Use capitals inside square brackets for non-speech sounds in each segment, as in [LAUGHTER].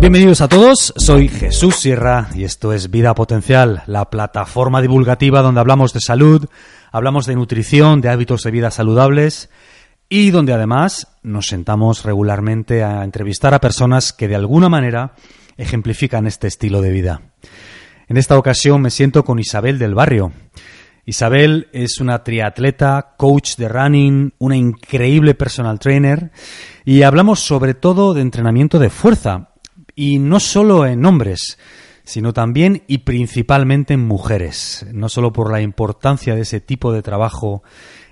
Bienvenidos a todos, soy Jesús Sierra y esto es Vida Potencial, la plataforma divulgativa donde hablamos de salud, hablamos de nutrición, de hábitos de vida saludables y donde además nos sentamos regularmente a entrevistar a personas que de alguna manera ejemplifican este estilo de vida. En esta ocasión me siento con Isabel del Barrio. Isabel es una triatleta, coach de running, una increíble personal trainer y hablamos sobre todo de entrenamiento de fuerza y no solo en hombres, sino también y principalmente en mujeres, no solo por la importancia de ese tipo de trabajo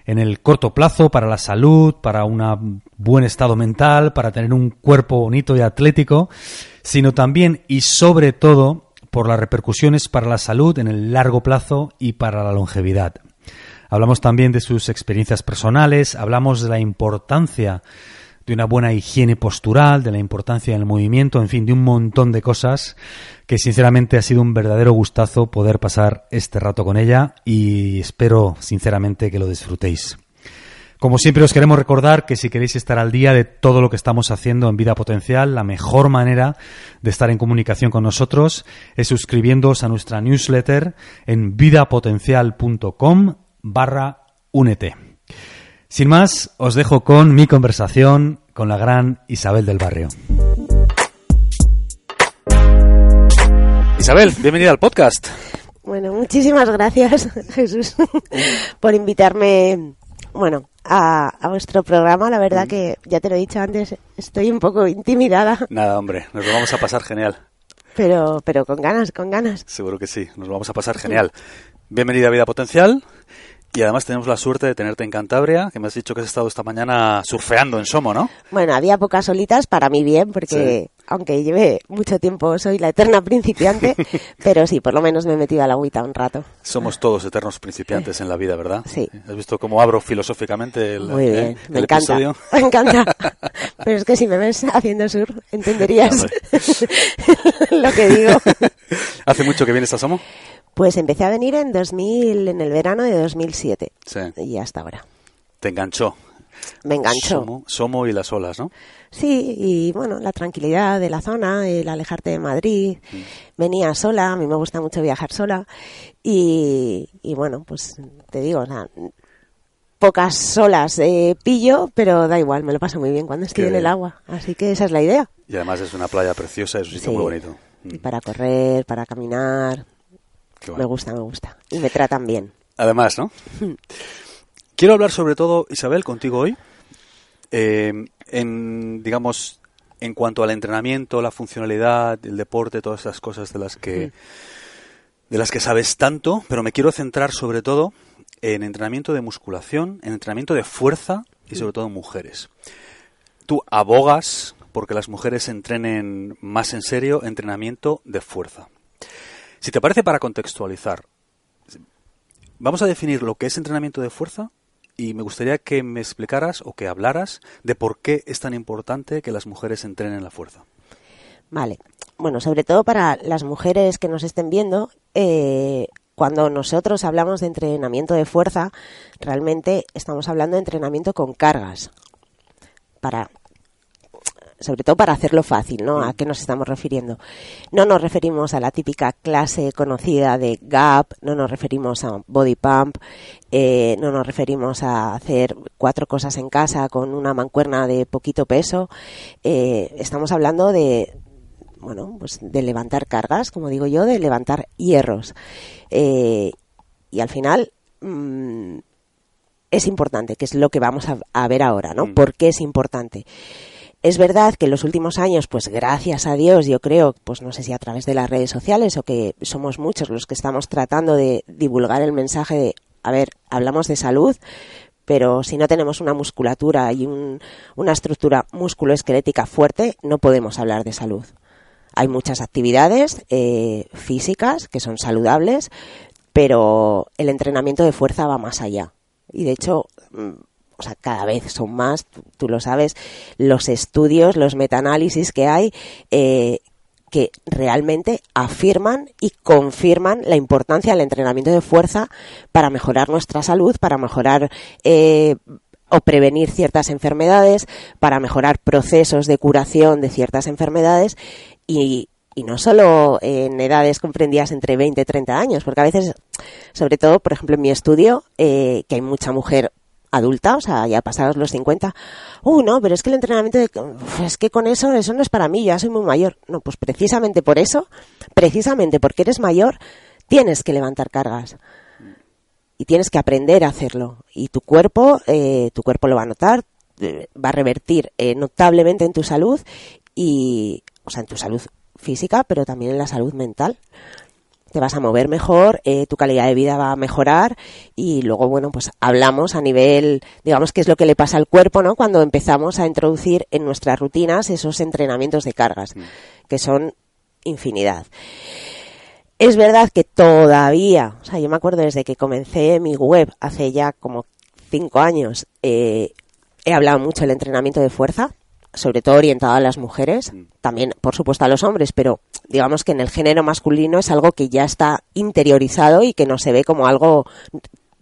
en el corto plazo para la salud, para un buen estado mental, para tener un cuerpo bonito y atlético, sino también y sobre todo por las repercusiones para la salud en el largo plazo y para la longevidad. Hablamos también de sus experiencias personales, hablamos de la importancia de una buena higiene postural, de la importancia del movimiento, en fin, de un montón de cosas que sinceramente ha sido un verdadero gustazo poder pasar este rato con ella y espero sinceramente que lo disfrutéis. Como siempre os queremos recordar que si queréis estar al día de todo lo que estamos haciendo en Vida Potencial, la mejor manera de estar en comunicación con nosotros es suscribiéndoos a nuestra newsletter en vidapotencial.com barra únete. Sin más, os dejo con mi conversación con la gran Isabel del Barrio. Isabel, bienvenida al podcast. Bueno, muchísimas gracias, [LAUGHS] Jesús, por invitarme bueno, a, vuestro programa. La verdad mm. que, ya te lo he dicho antes, estoy un poco intimidada. Nada, hombre, nos lo vamos a pasar genial. Pero, pero con ganas, con ganas. Seguro que sí, nos lo vamos a pasar genial. Bienvenida a Vida Potencial. Y además tenemos la suerte de tenerte en Cantabria, que me has dicho que has estado esta mañana surfeando en Somo, ¿no? Bueno, había pocas solitas para mí bien, porque aunque lleve mucho tiempo soy la eterna principiante, [LAUGHS] pero sí, por lo menos me he metido a la agüita un rato. Somos todos eternos principiantes en la vida, ¿verdad? Sí. ¿Has visto cómo abro filosóficamente el, Muy bien, eh, me encanta. [LAUGHS] Me encanta. Pero es que si me ves haciendo surf, entenderías [LAUGHS] lo que digo. ¿Hace mucho que vienes a Somo? Pues empecé a venir en 2000, en el verano de 2007. Sí. Y hasta ahora. ¿Te enganchó? Me enganchó. Somo, y las olas, ¿no? Sí, y bueno, la tranquilidad de la zona, el alejarte de Madrid. Mm. Venía sola, a mí me gusta mucho viajar sola. Y, bueno, pues te digo, pocas solas eh, pillo, pero da igual, me lo paso muy bien cuando estoy en el agua. Así que esa es la idea. Y además es una playa preciosa, es un sitio muy bonito. Y para correr, para caminar, me gusta, me gusta. Y me tratan bien. Además, ¿no? Quiero hablar sobre todo, Isabel, contigo hoy, eh, en, digamos, en cuanto al entrenamiento, la funcionalidad, el deporte, todas esas cosas de las que, de las que sabes tanto, pero me quiero centrar sobre todo en entrenamiento de musculación, en entrenamiento de fuerza y sobre todo en mujeres. Tú abogas porque las mujeres entrenen más en serio entrenamiento de fuerza. Si te parece para contextualizar, vamos a definir lo que es entrenamiento de fuerza y me gustaría que me explicaras o que hablaras de por qué es tan importante que las mujeres entrenen la fuerza. Vale. Bueno, sobre todo para las mujeres que nos estén viendo, eh, cuando nosotros hablamos de entrenamiento de fuerza, realmente estamos hablando de entrenamiento con cargas. Para sobre todo para hacerlo fácil, ¿no? ¿A qué nos estamos refiriendo? No nos referimos a la típica clase conocida de GAP, no nos referimos a body pump, eh, no nos referimos a hacer cuatro cosas en casa con una mancuerna de poquito peso. Eh, estamos hablando de, bueno, pues de levantar cargas, como digo yo, de levantar hierros. Eh, y al final, mm, es importante, que es lo que vamos a, a ver ahora, ¿no? Mm. ¿Por qué es importante? Es verdad que en los últimos años, pues gracias a Dios, yo creo, pues no sé si a través de las redes sociales o que somos muchos los que estamos tratando de divulgar el mensaje de, a ver, hablamos de salud, pero si no tenemos una musculatura y una estructura musculoesquelética fuerte, no podemos hablar de salud. Hay muchas actividades eh, físicas que son saludables, pero el entrenamiento de fuerza va más allá. Y de hecho, mm, o sea, cada vez son más, tú, lo sabes, los estudios, los metaanálisis que hay, eh, que realmente afirman y confirman la importancia del entrenamiento de fuerza para mejorar nuestra salud, para mejorar eh, o prevenir ciertas enfermedades, para mejorar procesos de curación de ciertas enfermedades y, no solo en edades comprendidas entre 20 y 30 años, porque a veces, sobre todo, por ejemplo, en mi estudio, eh, que hay mucha mujer adulta, o sea, ya pasados los 50, uh, no, pero es que el entrenamiento, de, es que con eso, eso no es para mí, ya soy muy mayor. No, pues precisamente por eso, precisamente porque eres mayor, tienes que levantar cargas y tienes que aprender a hacerlo. Y tu cuerpo, eh, tu cuerpo lo va a notar, eh, va a revertir eh, notablemente en tu salud y, o sea, en tu salud física, pero también en la salud mental. Te vas a mover mejor, eh, tu calidad de vida va a mejorar y luego, bueno, pues hablamos a nivel, digamos, qué es lo que le pasa al cuerpo, ¿no? Cuando empezamos a introducir en nuestras rutinas esos entrenamientos de cargas, mm. que son infinidad. Es verdad que todavía, o sea, yo me acuerdo desde que comencé mi web hace ya como cinco años, eh, he hablado mucho del entrenamiento de fuerza, sobre todo orientado a las mujeres, mm. también por supuesto a los hombres, pero digamos que en el género masculino es algo que ya está interiorizado y que no se ve como algo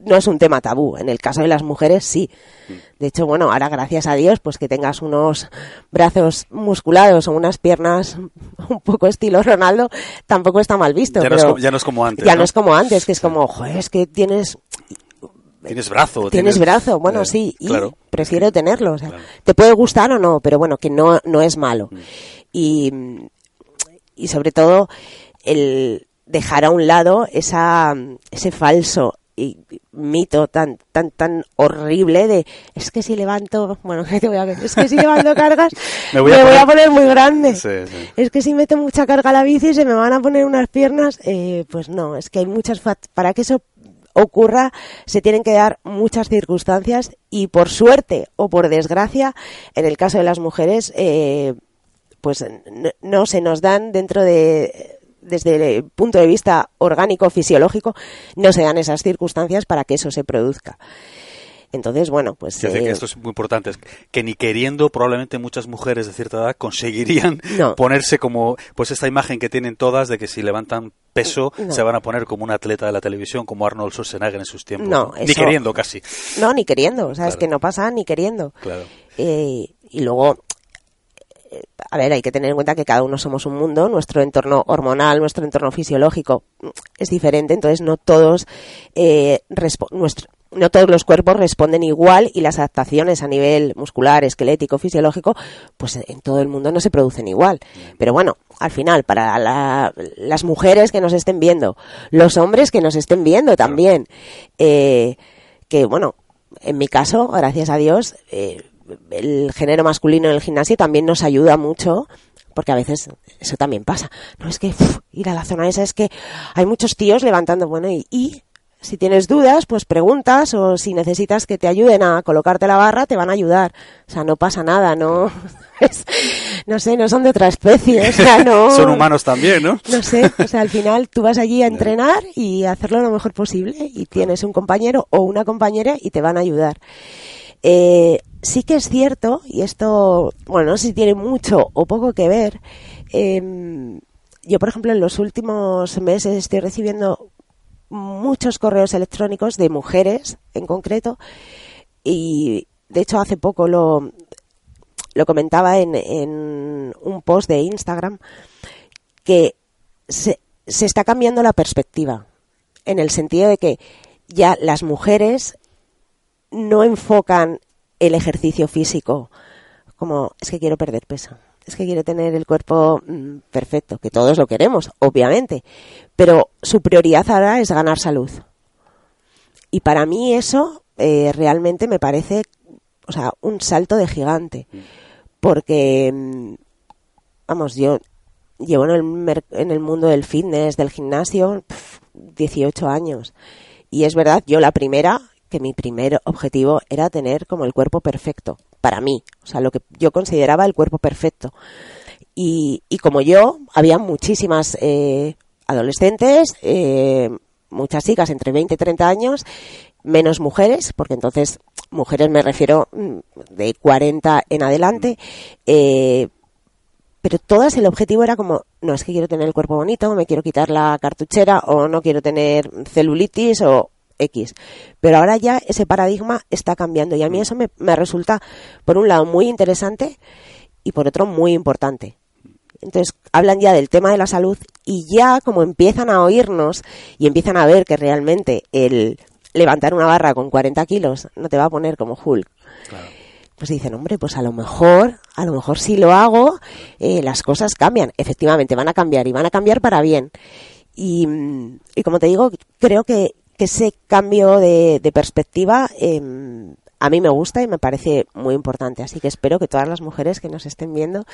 no es un tema tabú. En el caso de las mujeres sí. Mm. De hecho, bueno, ahora gracias a Dios, pues que tengas unos brazos musculados o unas piernas [LAUGHS] un poco estilo Ronaldo, tampoco está mal visto. Ya, no, es como, ya no es como antes. Ya ¿no? es como antes, que es como, joder, es que tienes Tienes brazo. Tienes, brazo, bueno, eh, sí, y prefiero tenerlo. Te puede gustar o no, pero bueno, que no, no es malo. Mm. Y, y sobre todo, el dejar a un lado esa, ese falso y mito tan tan tan horrible de es que si levanto bueno [LAUGHS] te voy a ver es que si levanto [LAUGHS] cargas me, voy, a, poner... muy grande es que si meto mucha carga a la bici se me van a poner unas piernas eh, pues no es que hay muchas para que eso ocurra, se tienen que dar muchas circunstancias y por suerte o por desgracia, en el caso de las mujeres, eh, pues no, se nos dan dentro de desde el punto de vista orgánico, fisiológico, no se dan esas circunstancias para que eso se produzca. Entonces, bueno, pues... Eh, esto es muy importante, que ni queriendo probablemente muchas mujeres de cierta edad conseguirían [LAUGHS] ponerse como, pues esta imagen que tienen todas de que si levantan peso se van a poner como un atleta de la televisión, como Arnold Schwarzenegger en sus tiempos. No, Ni queriendo casi. No, ni queriendo, o sea, es que no pasa ni queriendo. Claro. Eh, y luego, eh, a ver, hay que tener en cuenta que cada uno somos un mundo, nuestro entorno hormonal, nuestro entorno fisiológico es diferente, entonces no todos eh, nuestro, no todos los cuerpos responden igual y las adaptaciones a nivel muscular, esquelético, fisiológico, pues en todo el mundo no se producen igual. Pero bueno, al final, para las mujeres que nos estén viendo, los hombres que nos estén viendo también, eh, que bueno, en mi caso, gracias a Dios, eh, el género masculino en el gimnasio también nos ayuda mucho porque a veces eso también pasa. No es que ir a la zona esa, es que hay muchos tíos levantando, bueno, y si tienes dudas, pues preguntas o si necesitas que te ayuden a colocarte la barra, te van a ayudar. O sea, no pasa nada, no, [LAUGHS] no sé, no son de otra especie, o sea, no. [LAUGHS] son humanos también, ¿no? No sé, o sea, al final tú vas allí a entrenar y a hacerlo lo mejor posible y tienes un compañero o una compañera y te van a ayudar. Eh, sí que es cierto, y esto, bueno, no sé si tiene mucho o poco que ver, em, yo, por ejemplo, en los últimos meses estoy recibiendo muchos correos electrónicos de mujeres en concreto y de hecho hace poco lo, lo comentaba en, en un post de Instagram que se, se está cambiando la perspectiva en el sentido de que ya las mujeres no enfocan el ejercicio físico como es que quiero perder peso es que quiere tener el cuerpo mm, perfecto, que todos lo queremos, obviamente, pero su prioridad ahora es ganar salud. Y para mí eso eh, realmente me parece, o sea, un salto de gigante, porque, mm, vamos, yo llevo en el, en el mundo del fitness, del gimnasio, 18 años. Y es verdad, yo la primera, que mi primer objetivo era tener como el cuerpo perfecto para mí, o sea, lo que yo consideraba el cuerpo perfecto. Y, como yo, había muchísimas eh, adolescentes, eh, muchas chicas entre 20 y 30 años, menos mujeres, porque entonces mujeres me refiero mm, de 40 en adelante, eh, pero todas el objetivo era como, no es que quiero tener el cuerpo bonito, me quiero quitar la cartuchera o no quiero tener celulitis o, X. Pero ahora ya ese paradigma está cambiando y a mí eso me, resulta, por un lado, muy interesante y por otro, muy importante. Entonces hablan ya del tema de la salud y ya como empiezan a oírnos y empiezan a ver que realmente el levantar una barra con 40 kilos no te va a poner como Hulk. Pues dicen, hombre, pues a lo mejor, a lo mejor si lo hago, eh, las cosas cambian. Efectivamente, van a cambiar y van a cambiar para bien. Y, y como te digo, creo que, que ese cambio de, de perspectiva eh, a mí me gusta y me parece muy importante. Así que espero que todas las mujeres que nos estén viendo,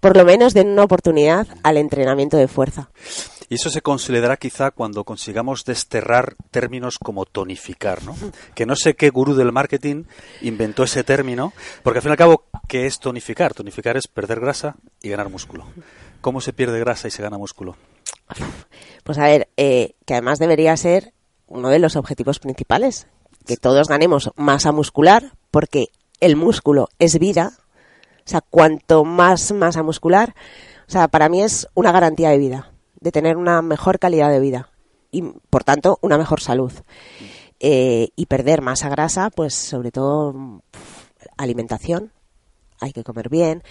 por lo menos den una oportunidad al entrenamiento de fuerza. Y eso se considerará quizá cuando consigamos desterrar términos como tonificar, ¿no? [LAUGHS] Que no sé qué gurú del marketing inventó ese término, porque al fin y al cabo, ¿qué es tonificar? Tonificar es perder grasa y ganar músculo. ¿Cómo se pierde grasa y se gana músculo? Pues a ver, eh, que además debería ser uno de los objetivos principales, que todos ganemos masa muscular, porque el músculo es vida. O sea, cuanto más masa muscular, o sea, para mí es una garantía de vida, de tener una mejor calidad de vida y, por tanto, una mejor salud. Eh, y perder masa grasa, pues sobre todo alimentación, hay que comer bien,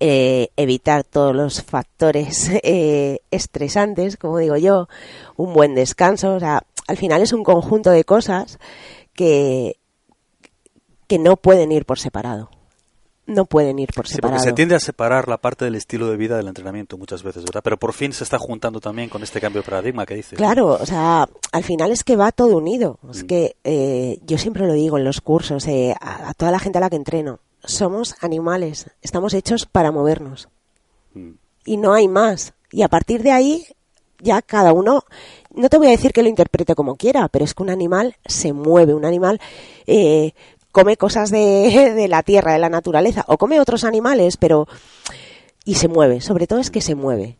eh, evitar todos los factores [LAUGHS] eh, estresantes, como digo yo, un buen descanso, o sea, al final es un conjunto de cosas que, que no pueden ir por separado. No pueden ir por Sí, separado. porque se tiende a separar la parte del estilo de vida del entrenamiento muchas veces, ¿verdad? Pero por fin se está juntando también con este cambio de paradigma que dices. Claro, o sea, al final es que va todo unido. Es Mm. que eh, yo siempre lo digo en los cursos, eh, a, a toda la gente a la que entreno, somos animales, estamos hechos para movernos Mm. y no hay más. Y a partir de ahí, ya cada uno, no te voy a decir que lo interprete como quiera, pero es que un animal se mueve, un animal eh, come cosas de, [LAUGHS] de la tierra, de la naturaleza, o come otros animales, pero y se mueve, sobre todo es que se mueve.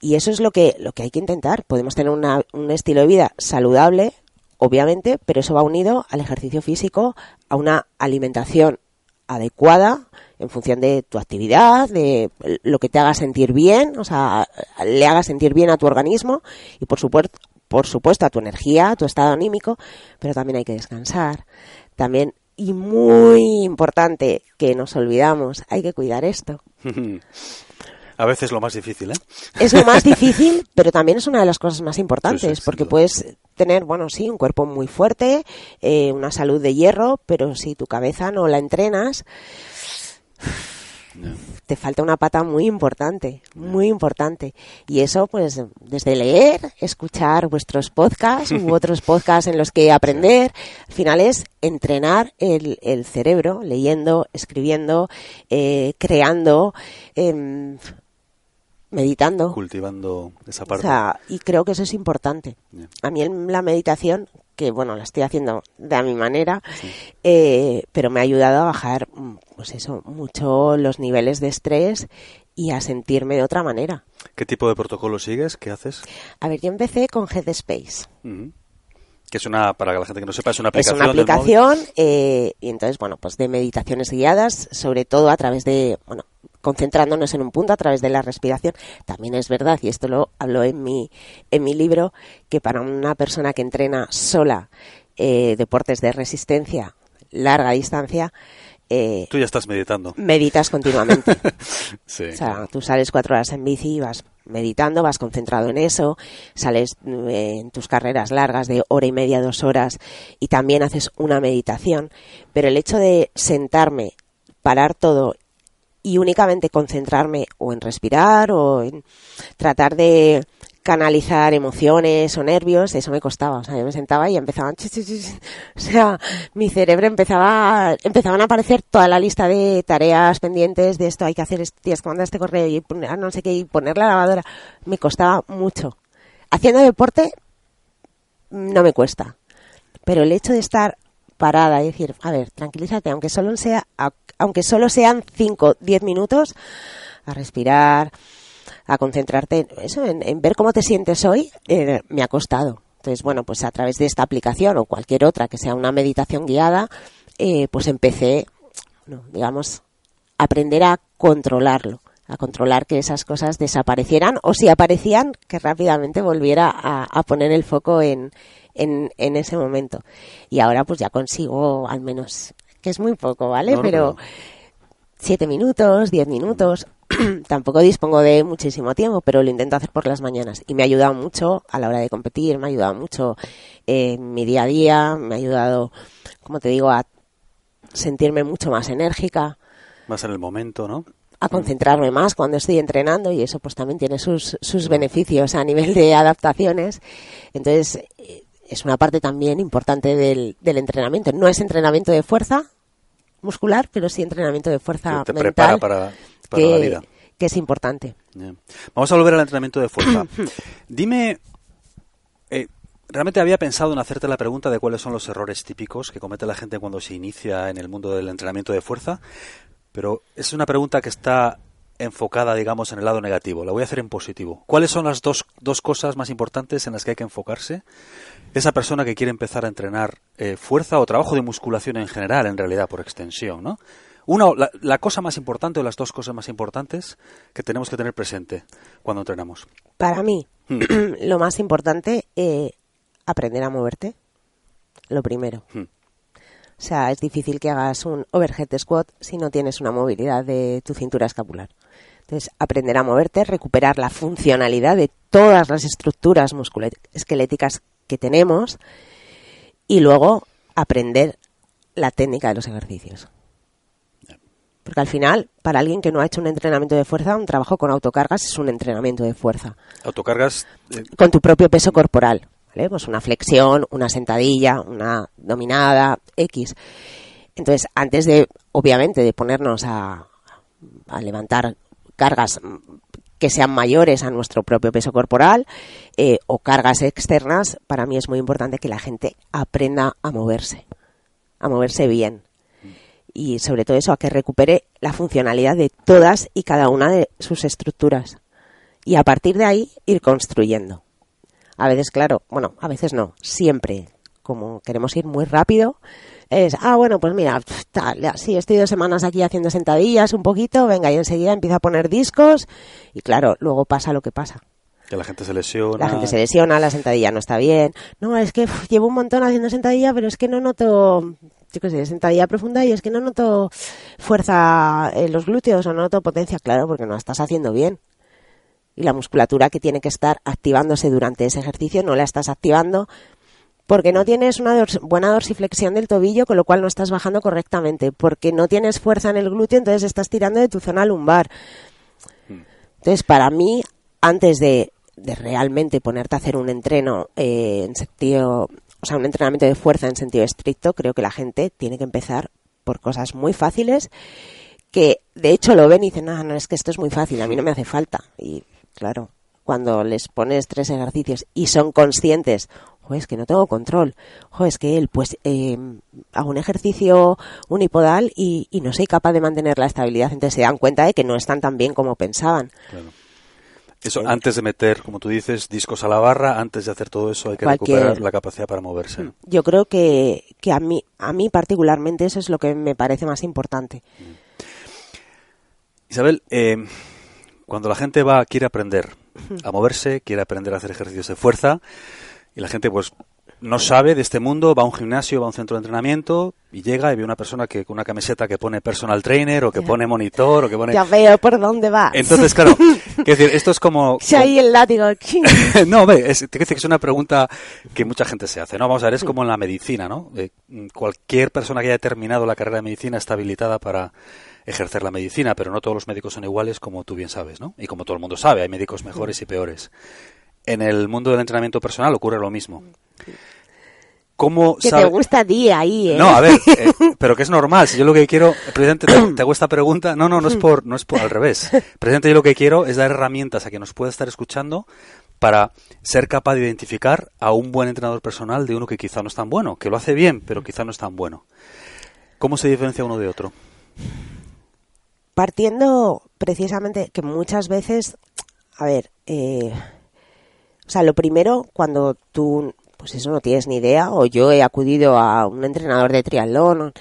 Y eso es lo que, lo que hay que intentar. Podemos tener una- un estilo de vida saludable, obviamente, pero eso va unido al ejercicio físico, a una alimentación adecuada en función de tu actividad, de lo que te haga sentir bien, o sea, le haga sentir bien a tu organismo y por supuesto, por supuesto a tu energía, a tu estado anímico, pero también hay que descansar. También, y muy importante, que nos olvidamos, hay que cuidar esto. [LAUGHS] A veces lo más difícil, ¿eh? Es lo más difícil, [LAUGHS] pero también es una de las cosas más importantes, porque puedes tener, bueno, sí, un cuerpo muy fuerte, eh, una salud de hierro, pero si tu cabeza no la entrenas, te falta una pata muy importante, muy importante. Y eso, pues, desde leer, escuchar vuestros podcasts u [LAUGHS] otros podcasts en los que aprender, al final es entrenar el, el cerebro, leyendo, escribiendo, eh, creando, em, meditando. Cultivando esa O parte. sea, y creo que eso es importante. A mí en la meditación, que bueno, la estoy haciendo de a mi manera, eh, pero me ha ayudado a bajar, mm, pues eso, mucho los niveles de estrés y a sentirme de otra manera. ¿Qué tipo de protocolo sigues? ¿Qué haces? A ver, yo empecé con Headspace. Que es una, para que la gente que no sepa, es una Es aplicación. una del móvil. aplicación eh, y entonces, bueno, pues de meditaciones guiadas, sobre todo a través de, bueno, concentrándonos en un punto a través de la respiración. También es verdad, y esto lo hablo en mi, en mi libro, que para una persona que entrena sola eh, deportes de resistencia, larga distancia, eh, Tú ya estás meditando. meditas continuamente. [LAUGHS] Sí. O sea, tú sales cuatro horas en bici y vas meditando, vas concentrado en eso, sales eh, en tus carreras largas de hora y media, dos horas y también haces una meditación. Pero el hecho de sentarme, parar todo y únicamente concentrarme o en respirar o en tratar de canalizar emociones o nervios, eso me costaba. O sea, yo me sentaba y empezaban... O sea, mi cerebro empezaba... Empezaban a aparecer toda la lista de tareas pendientes, de esto hay que hacer, esto, tienes que mandar este correo y poner no sé qué, y poner la lavadora. Me costaba mucho. Haciendo deporte no me cuesta. Pero el hecho de estar parada y decir, a ver, tranquilízate, aunque solo sea, aunque solo sean 5, 10 minutos, a respirar, a concentrarte en eso, en, en ver cómo te sientes hoy, eh, me ha costado. Entonces, bueno, pues a través de esta aplicación o cualquier otra que sea una meditación guiada, eh, pues empecé, bueno, digamos, a aprender a controlarlo, a controlar que esas cosas desaparecieran o si aparecían, que rápidamente volviera a, a poner el foco en, en, en ese momento. Y ahora pues ya consigo al menos, que es muy poco, ¿vale? No, no, Pero pero- siete minutos, diez minutos. [CLEARS THROAT] tampoco dispongo de muchísimo tiempo, pero lo intento hacer por las mañanas. Y me ha ayudado mucho a la hora de competir, me ha ayudado mucho en mi día a día, me ha ayudado, como te digo, a sentirme mucho más enérgica. Más en el momento, ¿no? A concentrarme más cuando estoy entrenando y eso pues también tiene sus, sus beneficios a nivel de adaptaciones. Entonces, eh, es una parte también importante del, del entrenamiento. No es entrenamiento de fuerza muscular, pero sí entrenamiento de fuerza te mental. prepara para, para que, la vida. que es importante. Vamos a volver al entrenamiento de fuerza. [CLEARS THROAT] Dime, eh, realmente había pensado en hacerte la pregunta de cuáles son los errores típicos que comete la gente cuando se inicia en el mundo del entrenamiento de fuerza, pero es una pregunta que está enfocada, digamos, en el lado negativo. La voy a hacer en positivo. ¿Cuáles son las dos, dos cosas más importantes en las que hay que enfocarse? Esa persona que quiere empezar a entrenar eh, fuerza o trabajo de musculación en general, en realidad, por extensión, ¿no? Una, la, la cosa más importante o las dos cosas más importantes que tenemos que tener presente cuando entrenamos. Para mí, Hmm. [CLEARS THROAT] lo más importante es aprender a moverte. Lo primero. Hmm. O sea, es difícil que hagas un overhead squat si no tienes una movilidad de tu cintura escapular. Entonces, aprender a moverte, recuperar la funcionalidad de todas las estructuras musculoesqueléticas que tenemos y luego aprender la técnica de los ejercicios. Porque al final, para alguien que no ha hecho un entrenamiento de fuerza, un trabajo con autocargas es un entrenamiento de fuerza Autocargas, eh, con tu propio peso corporal. ¿Vale? Pues una flexión, una sentadilla, una dominada, X. Entonces, antes de, obviamente, de ponernos a, levantar cargas que sean mayores a nuestro propio peso corporal eh, o cargas externas, para mí es muy importante que la gente aprenda a moverse, a moverse bien. Y sobre todo eso, a que recupere la funcionalidad de todas y cada una de sus estructuras. Y a partir de ahí ir construyendo. A veces, claro, bueno, a veces no, siempre, como queremos ir muy rápido, es, ah, bueno, pues mira, tal, sí, estoy dos semanas aquí haciendo sentadillas un poquito, venga, y enseguida empiezo a poner discos, y claro, luego pasa lo que pasa. que la gente se lesiona. La gente se lesiona, la sentadilla no está bien. No, es que uf, llevo un montón haciendo sentadilla, pero es que no noto, yo qué sé, sentadilla profunda y es que no noto fuerza en los glúteos o no noto potencia, claro, porque no estás haciendo bien. Y la musculatura que tiene que estar activándose durante ese ejercicio no la estás activando porque no tienes una buena dorsiflexión del tobillo, con lo cual no estás bajando correctamente, porque no tienes fuerza en el glúteo, entonces estás tirando de tu zona lumbar. Entonces, para mí, antes de, realmente ponerte a hacer un entreno eh, en sentido, o sea, un entrenamiento de fuerza en sentido estricto, creo que la gente tiene que empezar por cosas muy fáciles que de hecho lo ven y dicen, no, no, es que esto es muy fácil, a mí no me hace falta. Claro, cuando les pones tres ejercicios y son conscientes, joder, es que no tengo control, joder, es que él, pues eh, hago un ejercicio unipodal y, y no soy capaz de mantener la estabilidad, entonces se dan cuenta de que no están tan bien como pensaban. Claro. Eso, antes de meter, como tú dices, discos a la barra, antes de hacer todo eso hay que Cualquier- recuperar la capacidad para moverse. Yo creo que, que a mí, a mí particularmente eso es lo que me parece más importante. Isabel, eh, cuando la gente va, quiere aprender a moverse, quiere aprender a hacer ejercicios de fuerza, y la gente pues no sabe de este mundo, va a un gimnasio, va a un centro de entrenamiento, y llega y ve una persona que con una camiseta que pone personal trainer, o que Ya. pone monitor, o que pone... Ya veo por dónde va. Entonces, claro, [LAUGHS] decir, esto es como... Si ahí el látigo. [LAUGHS] no, ve, es, te quiero decir que es una pregunta que mucha gente se hace, ¿no? Vamos a ver, es como en la medicina, ¿no? Eh, mm, cualquier persona que haya terminado la carrera de medicina está habilitada para ejercer la medicina, pero no todos los médicos son iguales, como tú bien sabes, ¿no? Y como todo el mundo sabe, hay médicos mejores y peores. En el mundo del entrenamiento personal ocurre lo mismo. ¿Cómo que sabe- te gusta a ti ahí, ¿eh? no, a ver, eh, [LAUGHS] pero que es normal. Si yo lo que quiero, presidente, te, te hago esta pregunta. No, no, no es por, no es por al revés. Presidente, yo lo que quiero es dar herramientas a quien nos pueda estar escuchando para ser capaz de identificar a un buen entrenador personal de uno que quizá no es tan bueno, que lo hace bien, pero quizá no es tan bueno. ¿Cómo se diferencia uno de otro? Partiendo precisamente que muchas veces, a ver, eh, o sea, lo primero, cuando tú, pues eso no tienes ni idea, o yo he acudido a un entrenador de triatlón,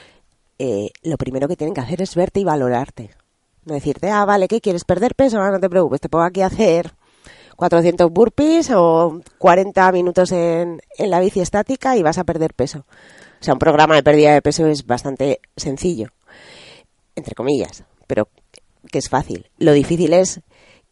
eh, lo primero que tienen que hacer es verte y valorarte. No decirte, ah, vale, ¿qué quieres? ¿Perder peso? Ah, no te preocupes, te pongo aquí a hacer 400 burpees o 40 minutos en, en la bici estática y vas a perder peso. O sea, un programa de pérdida de peso es bastante sencillo, entre comillas, pero que es fácil. Lo difícil es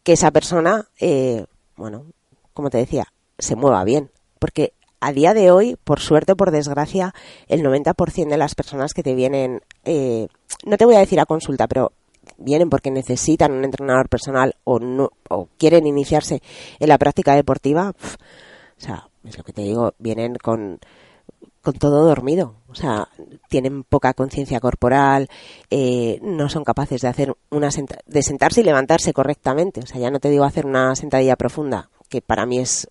que esa persona, eh, bueno, como te decía, se mueva bien. Porque a día de hoy, por suerte o por desgracia, el 90% de las personas que te vienen, eh, no te voy a decir a consulta, pero vienen porque necesitan un entrenador personal o, no, o quieren iniciarse en la práctica deportiva, o sea, es lo que te digo, vienen con, con todo dormido. O sea, tienen poca conciencia corporal, eh, no son capaces de hacer una de sentarse y levantarse correctamente. O sea, ya no te digo hacer una sentadilla profunda, que para mí es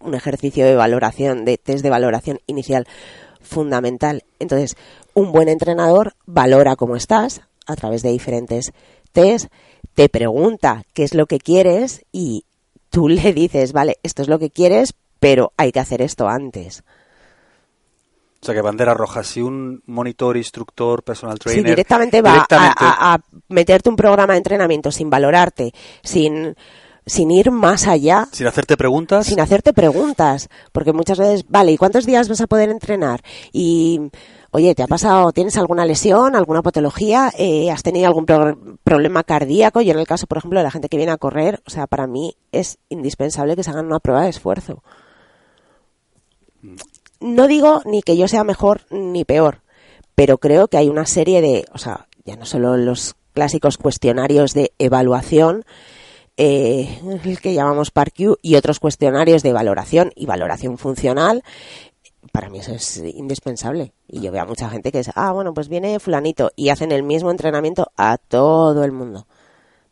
un ejercicio de valoración, de test de valoración inicial fundamental. Entonces, un buen entrenador valora cómo estás a través de diferentes test, te pregunta qué es lo que quieres y tú [LAUGHS] le dices, vale, esto es lo que quieres, pero hay que hacer esto antes. O sea, que bandera roja, si un monitor, instructor, personal trainer... Sí, directamente va a meterte un programa de entrenamiento sin valorarte, sin sin ir más allá. Sin hacerte preguntas. Sin hacerte preguntas. Porque muchas veces, vale, ¿y cuántos días vas a poder entrenar? Y, oye, ¿te ha pasado, tienes alguna lesión, alguna patología? Eh, ¿Has tenido algún problema cardíaco? Y en el caso, por ejemplo, de la gente que viene a correr, o sea, para mí es indispensable que se hagan una prueba de esfuerzo. No digo ni que yo sea mejor ni peor, pero creo que hay una serie de, o sea, ya no solo los clásicos cuestionarios de evaluación, eh, el que llamamos PARQ y otros cuestionarios de valoración y valoración funcional, para mí eso es indispensable. Y yo veo a mucha gente que es, ah, bueno, pues viene fulanito y hacen el mismo entrenamiento a todo el mundo.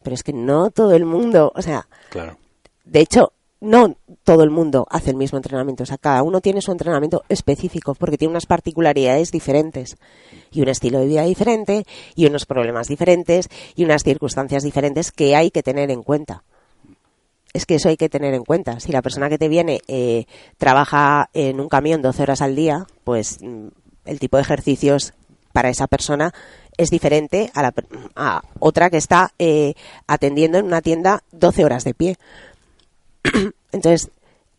Pero es que no todo el mundo, o sea, claro. de hecho, no todo el mundo hace el mismo entrenamiento. O sea, cada uno tiene su entrenamiento específico porque tiene unas particularidades diferentes y un estilo de vida diferente y unos problemas diferentes y unas circunstancias diferentes que hay que tener en cuenta. Es que eso hay que tener en cuenta. Si la persona que te viene eh, trabaja en un camión 12 horas al día, pues mm, el tipo de ejercicios para esa persona es diferente a, la, a otra que está eh, atendiendo en una tienda 12 horas de pie. [CLEARS THROAT] Entonces,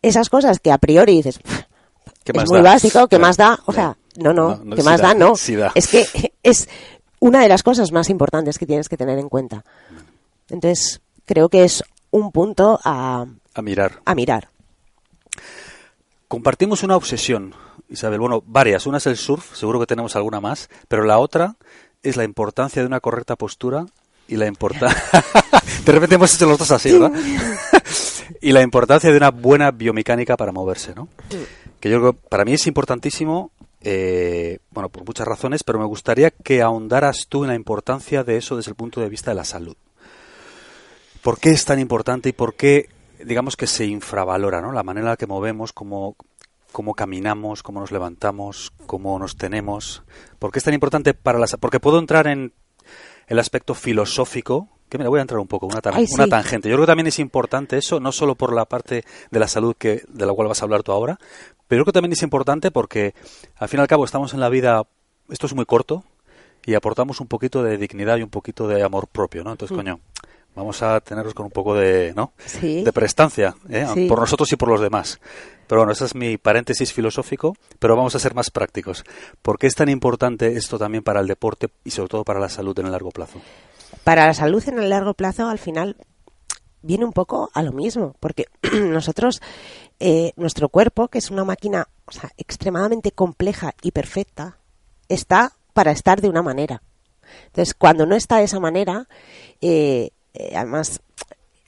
esas cosas que a priori dices, es muy básico, ¿qué más da? O sea, no, no, ¿qué más da? No. Es que [LAUGHS] es una de las cosas más importantes que tienes que tener en cuenta. Entonces, creo que es un punto a, a mirar. A mirar. Compartimos una obsesión, Isabel. Bueno, varias. Una es el surf, seguro que tenemos alguna más, pero la otra es la importancia de una correcta postura y la importancia... [LAUGHS] [LAUGHS] de repente hemos hecho los dos así, ¿verdad? Y la importancia de una buena biomecánica para moverse, ¿no? Que yo creo que para mí es importantísimo, eh, bueno, por muchas razones, pero me gustaría que ahondaras tú en la importancia de eso desde el punto de vista de la salud. ¿Por qué es tan importante y por qué, digamos que se infravalora, ¿no? La manera en la que movemos, cómo, cómo caminamos, cómo nos levantamos, cómo nos tenemos. ¿Por qué es tan importante para la Porque puedo entrar en el aspecto filosófico, que me voy a entrar un poco, una, una tangente. Yo creo que también es importante eso, no solo por la parte de la salud que, de la cual vas a hablar tú ahora, pero creo que también es importante porque al fin y al cabo estamos en la vida, esto es muy corto, y aportamos un poquito de dignidad y un poquito de amor propio, ¿no? Entonces, mm. coño, vamos a tenerlos con un poco de, ¿no? De prestancia, ¿eh? por nosotros y por los demás. Pero bueno, ese es mi paréntesis filosófico, pero vamos a ser más prácticos. ¿Por qué es tan importante esto también para el deporte y sobre todo para la salud en el largo plazo? Para la salud en el largo plazo, al final, viene un poco a lo mismo, porque [CLEARS THROAT] nosotros, eh, nuestro cuerpo, que es una máquina extremadamente compleja y perfecta, está para estar de una manera. Entonces, cuando no está de esa manera, eh, eh, además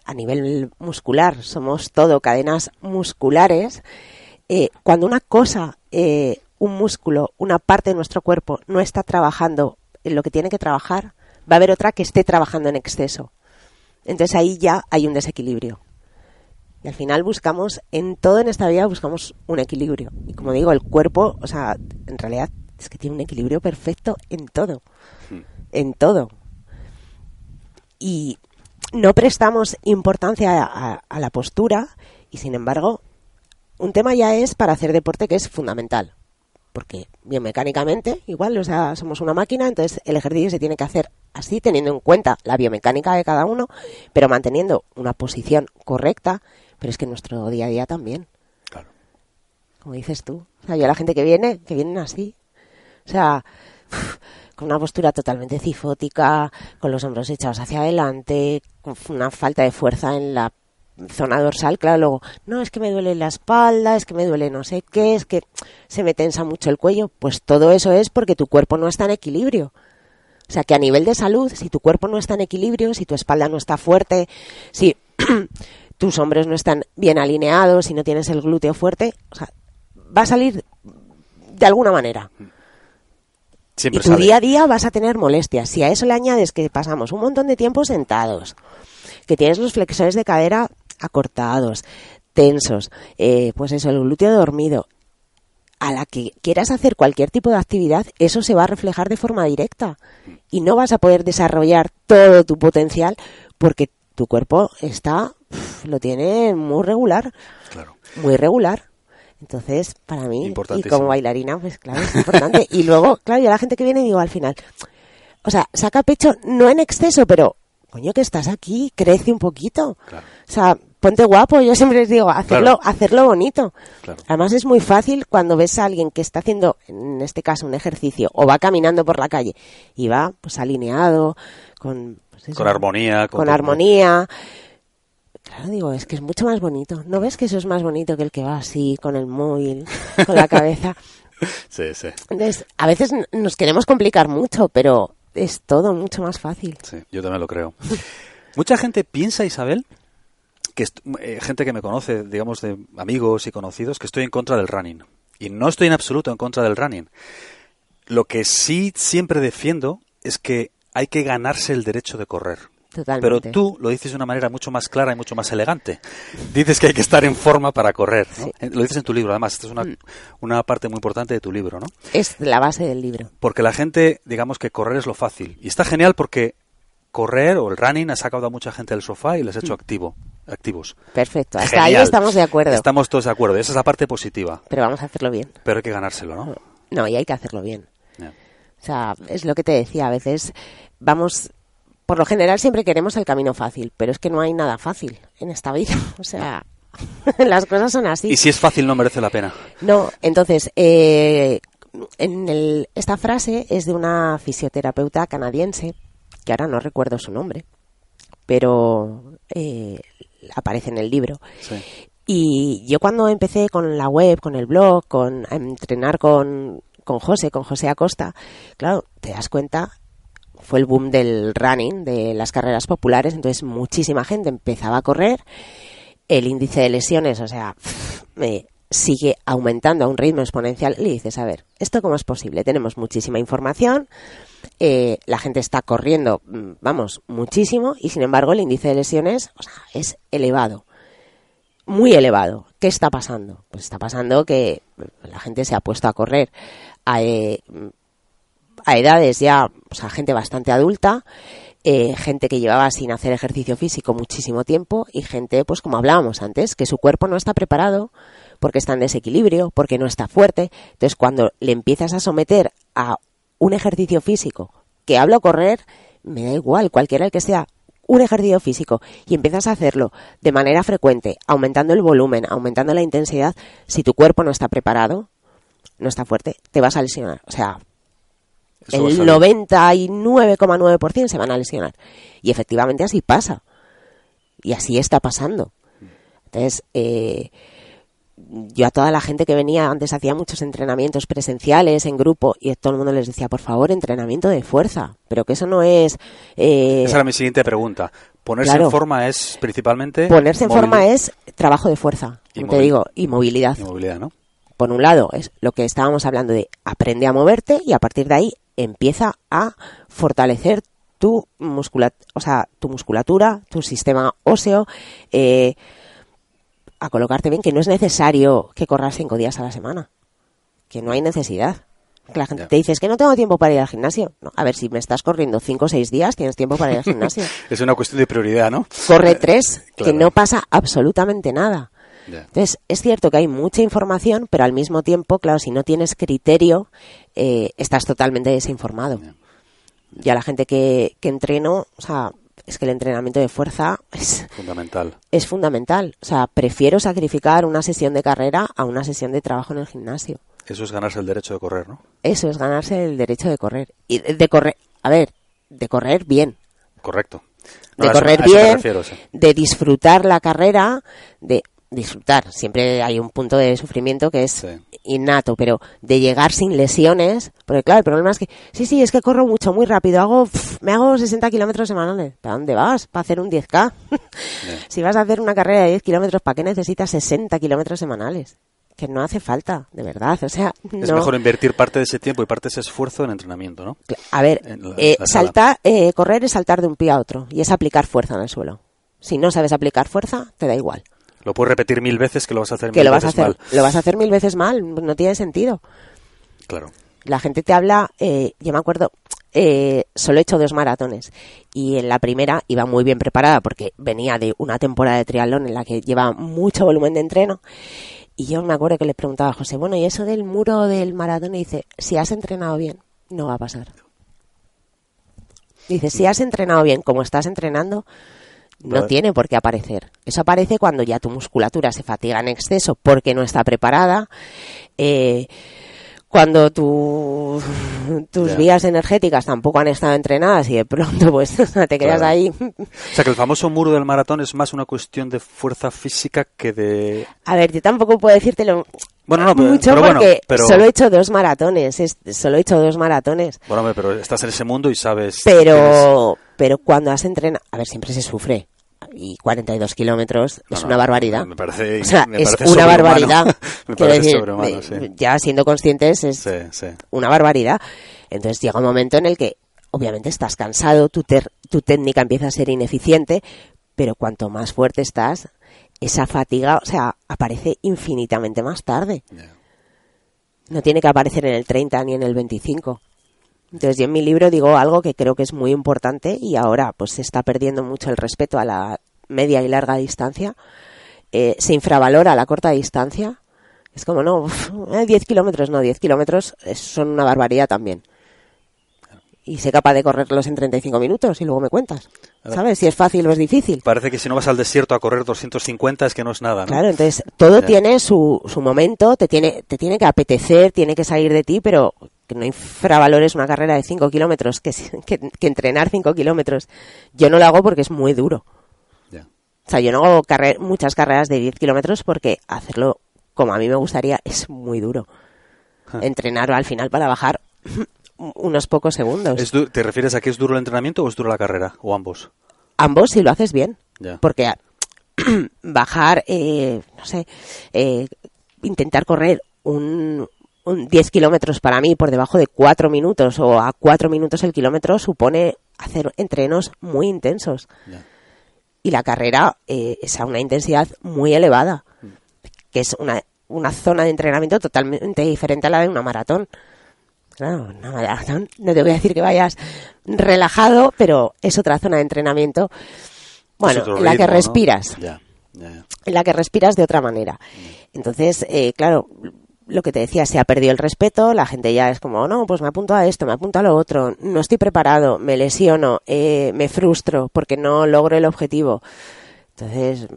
a nivel muscular, somos todo cadenas musculares, eh, cuando una cosa, un músculo, una parte de nuestro cuerpo no está trabajando en lo que tiene que trabajar, va a haber otra que esté trabajando en exceso. Entonces ahí ya hay un desequilibrio. Y al final buscamos, en todo en esta vida buscamos un equilibrio. Y como digo, el cuerpo, o sea, en realidad es que tiene un equilibrio perfecto en todo. Hmm. En todo. Y no prestamos importancia a, la postura y sin embargo un tema ya es para hacer deporte que es fundamental porque biomecánicamente igual o sea somos una máquina entonces el ejercicio se tiene que hacer así teniendo en cuenta la biomecánica de cada uno pero manteniendo una posición correcta pero es que en nuestro día a día también. Claro. Como dices tú o sea yo la gente que viene que vienen así o sea con una postura totalmente cifótica, con los hombros echados hacia adelante, con una falta de fuerza en la zona dorsal, claro, luego, no, es que me duele la espalda, es que me duele no sé qué, es que se me tensa mucho el cuello, pues todo eso es porque tu cuerpo no está en equilibrio. O sea que a nivel de salud, si tu cuerpo no está en equilibrio, si tu espalda no está fuerte, si [CLEARS THROAT] tus hombros no están bien alineados, si no tienes el glúteo fuerte, o sea, va a salir de alguna manera. Siempre y tu sale. día a día vas a tener molestias. Si a eso le añades que pasamos un montón de tiempo sentados, que tienes los flexores de cadera acortados, tensos, eh, pues eso, el glúteo dormido, a la que quieras hacer cualquier tipo de actividad, eso se va a reflejar de forma directa y no vas a poder desarrollar todo tu potencial porque tu cuerpo está, lo tiene muy regular, Claro. muy regular. Entonces, para mí, y como bailarina, pues claro, es importante. y luego, claro, yo a la gente que viene digo al final, o sea, saca pecho, no en exceso, pero, coño, que estás aquí, crece un poquito. Claro. O sea, ponte guapo, yo siempre les digo, hacerlo, Claro. hacerlo bonito. Claro. Además es muy fácil cuando ves a alguien que está haciendo, en este caso, un ejercicio, o va caminando por la calle, y va, pues, alineado, con... pues, eso, Con armonía. con armonía. Claro, digo, es que es mucho más bonito. ¿No ves que eso es más bonito que el que va así, con el móvil, con la [LAUGHS] cabeza? Sí, sí. Entonces, a veces nos queremos complicar mucho, pero es todo mucho más fácil. Sí, yo también lo creo. [LAUGHS] Mucha gente piensa, Isabel, que eh, gente que me conoce, digamos, de amigos y conocidos, que estoy en contra del running. Y no estoy en absoluto en contra del running. Lo que sí siempre defiendo es que hay que ganarse el derecho de correr. Pero tú lo dices de una manera mucho más clara y mucho más elegante. Dices que hay que estar en forma para correr. ¿no? Sí. Eh, Lo dices en tu libro, además. Esta es una, Mm. una parte muy importante de tu libro, ¿no? Es la base del libro. Porque la gente, digamos que correr es lo fácil. Y está genial porque correr o el running ha sacado a mucha gente del sofá y les ha hecho activo, activos. Perfecto. Hasta ahí estamos de acuerdo. Estamos todos de acuerdo. Esa es la parte positiva. Pero vamos a hacerlo bien. Pero hay que ganárselo, ¿no? No, y hay que hacerlo bien. O sea, es lo que te decía, a veces vamos, por lo general siempre queremos el camino fácil, pero es que no hay nada fácil en esta vida. [LAUGHS] O sea, [LAUGHS] las cosas son así. Y si es fácil, no merece la pena. No, entonces, eh, en el- esta frase es de una fisioterapeuta canadiense, que ahora no recuerdo su nombre, pero eh, aparece en el libro. Sí. Y yo cuando empecé con la web, con el blog, con a entrenar con, con José, con José Acosta, claro, te das cuenta, fue el boom del running, de las carreras populares, entonces muchísima gente empezaba a correr, el índice de lesiones, o sea, sigue aumentando a un ritmo exponencial y le dices, a ver, ¿esto cómo es posible? Tenemos muchísima información, eh, la gente está corriendo, mm, vamos, muchísimo, y sin embargo el índice de lesiones o sea, es elevado muy elevado. ¿Qué está pasando? Pues está pasando que la gente se ha puesto a correr a, eh, a edades ya, sea, gente bastante adulta, eh, gente que llevaba sin hacer ejercicio físico muchísimo tiempo y gente, pues como hablábamos antes, que su cuerpo no está preparado porque está en desequilibrio, porque no está fuerte. Entonces, cuando le empiezas a someter a un ejercicio físico, que hablo correr, me da igual, cualquiera el que sea, un ejercicio físico y empiezas a hacerlo de manera frecuente, aumentando el volumen, aumentando la intensidad, si tu cuerpo no está preparado, no está fuerte, te vas a lesionar. O sea, Eso el salir. 99,9% se van a lesionar. Y efectivamente así pasa. Y así está pasando. Entonces, eh, yo a toda la gente que venía, antes hacía muchos entrenamientos presenciales en grupo y todo el mundo les decía, por favor, entrenamiento de fuerza. Pero que eso no es... eh, Esa era mi siguiente pregunta. Ponerse claro. en forma es principalmente... Ponerse en forma es trabajo de fuerza, Y te digo, y movilidad. y movilidad, ¿no? Por un lado, es lo que estábamos hablando de aprende a moverte y a partir de ahí empieza a fortalecer tu muscula o sea, tu musculatura, tu sistema óseo, eh, a colocarte bien, que no es necesario que corras cinco días a la semana, que no hay necesidad. Que la gente Ya. te dice, es que no tengo tiempo para ir al gimnasio. No, a ver, si me estás corriendo cinco o seis días, tienes tiempo para ir al gimnasio. [LAUGHS] Es una cuestión de prioridad, ¿no? Corre tres, que no pasa absolutamente nada. Entonces, es cierto que hay mucha información, pero al mismo tiempo, claro, si no tienes criterio, eh, estás totalmente desinformado. Y a la gente que, que entreno, o sea, es que el entrenamiento de fuerza es, Fundamental. es fundamental. O sea, prefiero sacrificar una sesión de carrera a una sesión de trabajo en el gimnasio. Eso es ganarse el derecho de correr, ¿no? Eso es ganarse el derecho de correr. Y de correr, a ver, de correr bien. Correcto. de correr bien, de disfrutar la carrera, de disfrutar. Siempre hay un punto de sufrimiento que es innato, pero de llegar sin lesiones, porque claro, el problema es que, sí, sí, es que corro mucho, muy rápido, hago, me hago 60 kilómetros semanales. ¿Para dónde vas? ¿Para hacer un 10K? [LAUGHS] [LAUGHS] si vas a hacer una carrera de 10 kilómetros, ¿para qué necesitas 60 kilómetros semanales? que no hace falta, de verdad. O sea, es mejor invertir parte de ese tiempo y parte de ese esfuerzo en entrenamiento, ¿no? A ver, eh, saltar, eh, correr es saltar de un pie a otro y es aplicar fuerza en el suelo. Si no sabes aplicar fuerza, te da igual. Lo puedes repetir mil veces que lo vas a hacer que mil lo vas veces a hacer, mal. Lo vas a hacer mil veces mal, no tiene sentido. Claro. La gente te habla, eh, yo me acuerdo, eh, solo he hecho dos maratones y en la primera iba muy bien preparada porque venía de una temporada de triatlón en la que lleva mucho volumen de entreno y yo me acuerdo que le preguntaba a José, bueno, ¿y eso del muro del maratón? Y dice, si has entrenado bien, no va a pasar. Dice, si has entrenado bien como estás entrenando, no tiene por qué aparecer. Eso aparece cuando ya tu musculatura se fatiga en exceso porque no está preparada. Eh, cuando tus vías energéticas tampoco han estado entrenadas y de pronto pues [LAUGHS] te quedas ahí. O sea que el famoso muro del maratón es más una cuestión de fuerza física que de... A ver, yo tampoco puedo decírtelo bueno, no, pero, mucho porque solo he hecho dos maratones, solo he hecho dos maratones. Bueno, pero estás en ese mundo y sabes... Pero, pero cuando has entrenado... A ver, siempre se sufre y 42 kilómetros es una barbaridad. Me parece, o sea, me parece es una barbaridad. [LAUGHS] me parece decir, sí. Ya siendo conscientes es sí, sí. una barbaridad. Entonces llega un momento en el que obviamente estás cansado, tu, ter tu técnica empieza a ser ineficiente, pero cuanto más fuerte estás, esa fatiga, o sea, aparece infinitamente más tarde. Yeah. No tiene que aparecer en el 30 ni en el 25. Entonces yo en mi libro digo algo que creo que es muy importante y ahora pues se está perdiendo mucho el respeto a la media y larga distancia. Eh, se infravalora la corta distancia. Es como, no, uf, 10 kilómetros, no, 10 kilómetros son una barbaridad también. Y sé capaz de correrlos en 35 minutos y luego me cuentas. ¿Sabes? Si es fácil o es difícil. Parece que si no vas al desierto a correr 250 es que no es nada, ¿no? Claro, entonces todo tiene su, su momento, te tiene, te tiene que apetecer, tiene que salir de ti, pero que no infravalores una carrera de 5 kilómetros, que, [LAUGHS] que, que, entrenar 5 kilómetros. Yo no lo hago porque es muy duro. O sea, yo no hago carrer muchas carreras de 10 kilómetros porque hacerlo como a mí me gustaría es muy duro. Huh. Entrenar al final para bajar [CLEARS THROAT] unos pocos segundos. ¿Te refieres a que es duro el entrenamiento o es duro la carrera? ¿O ambos? Ambos si lo haces bien. Porque [CLEARS THROAT] bajar, eh, no sé, eh, intentar correr un, un 10 kilómetros para mí por debajo de 4 minutos o a 4 minutos el kilómetro supone hacer entrenos muy intensos. Y la carrera eh, es a una intensidad muy elevada, mm. que es una, una zona de entrenamiento totalmente diferente a la de una maratón. Claro, maratón, no te voy a decir que vayas relajado, pero es otra zona de entrenamiento. Bueno, en la que respiras. ¿no? En la que respiras de otra manera. Entonces, eh, claro, lo que te decía, se ha perdido el respeto, la gente ya es como, no, pues me apunto a esto, me apunto a lo otro, no estoy preparado, me lesiono, eh, me frustro porque no logro el objetivo. Entonces,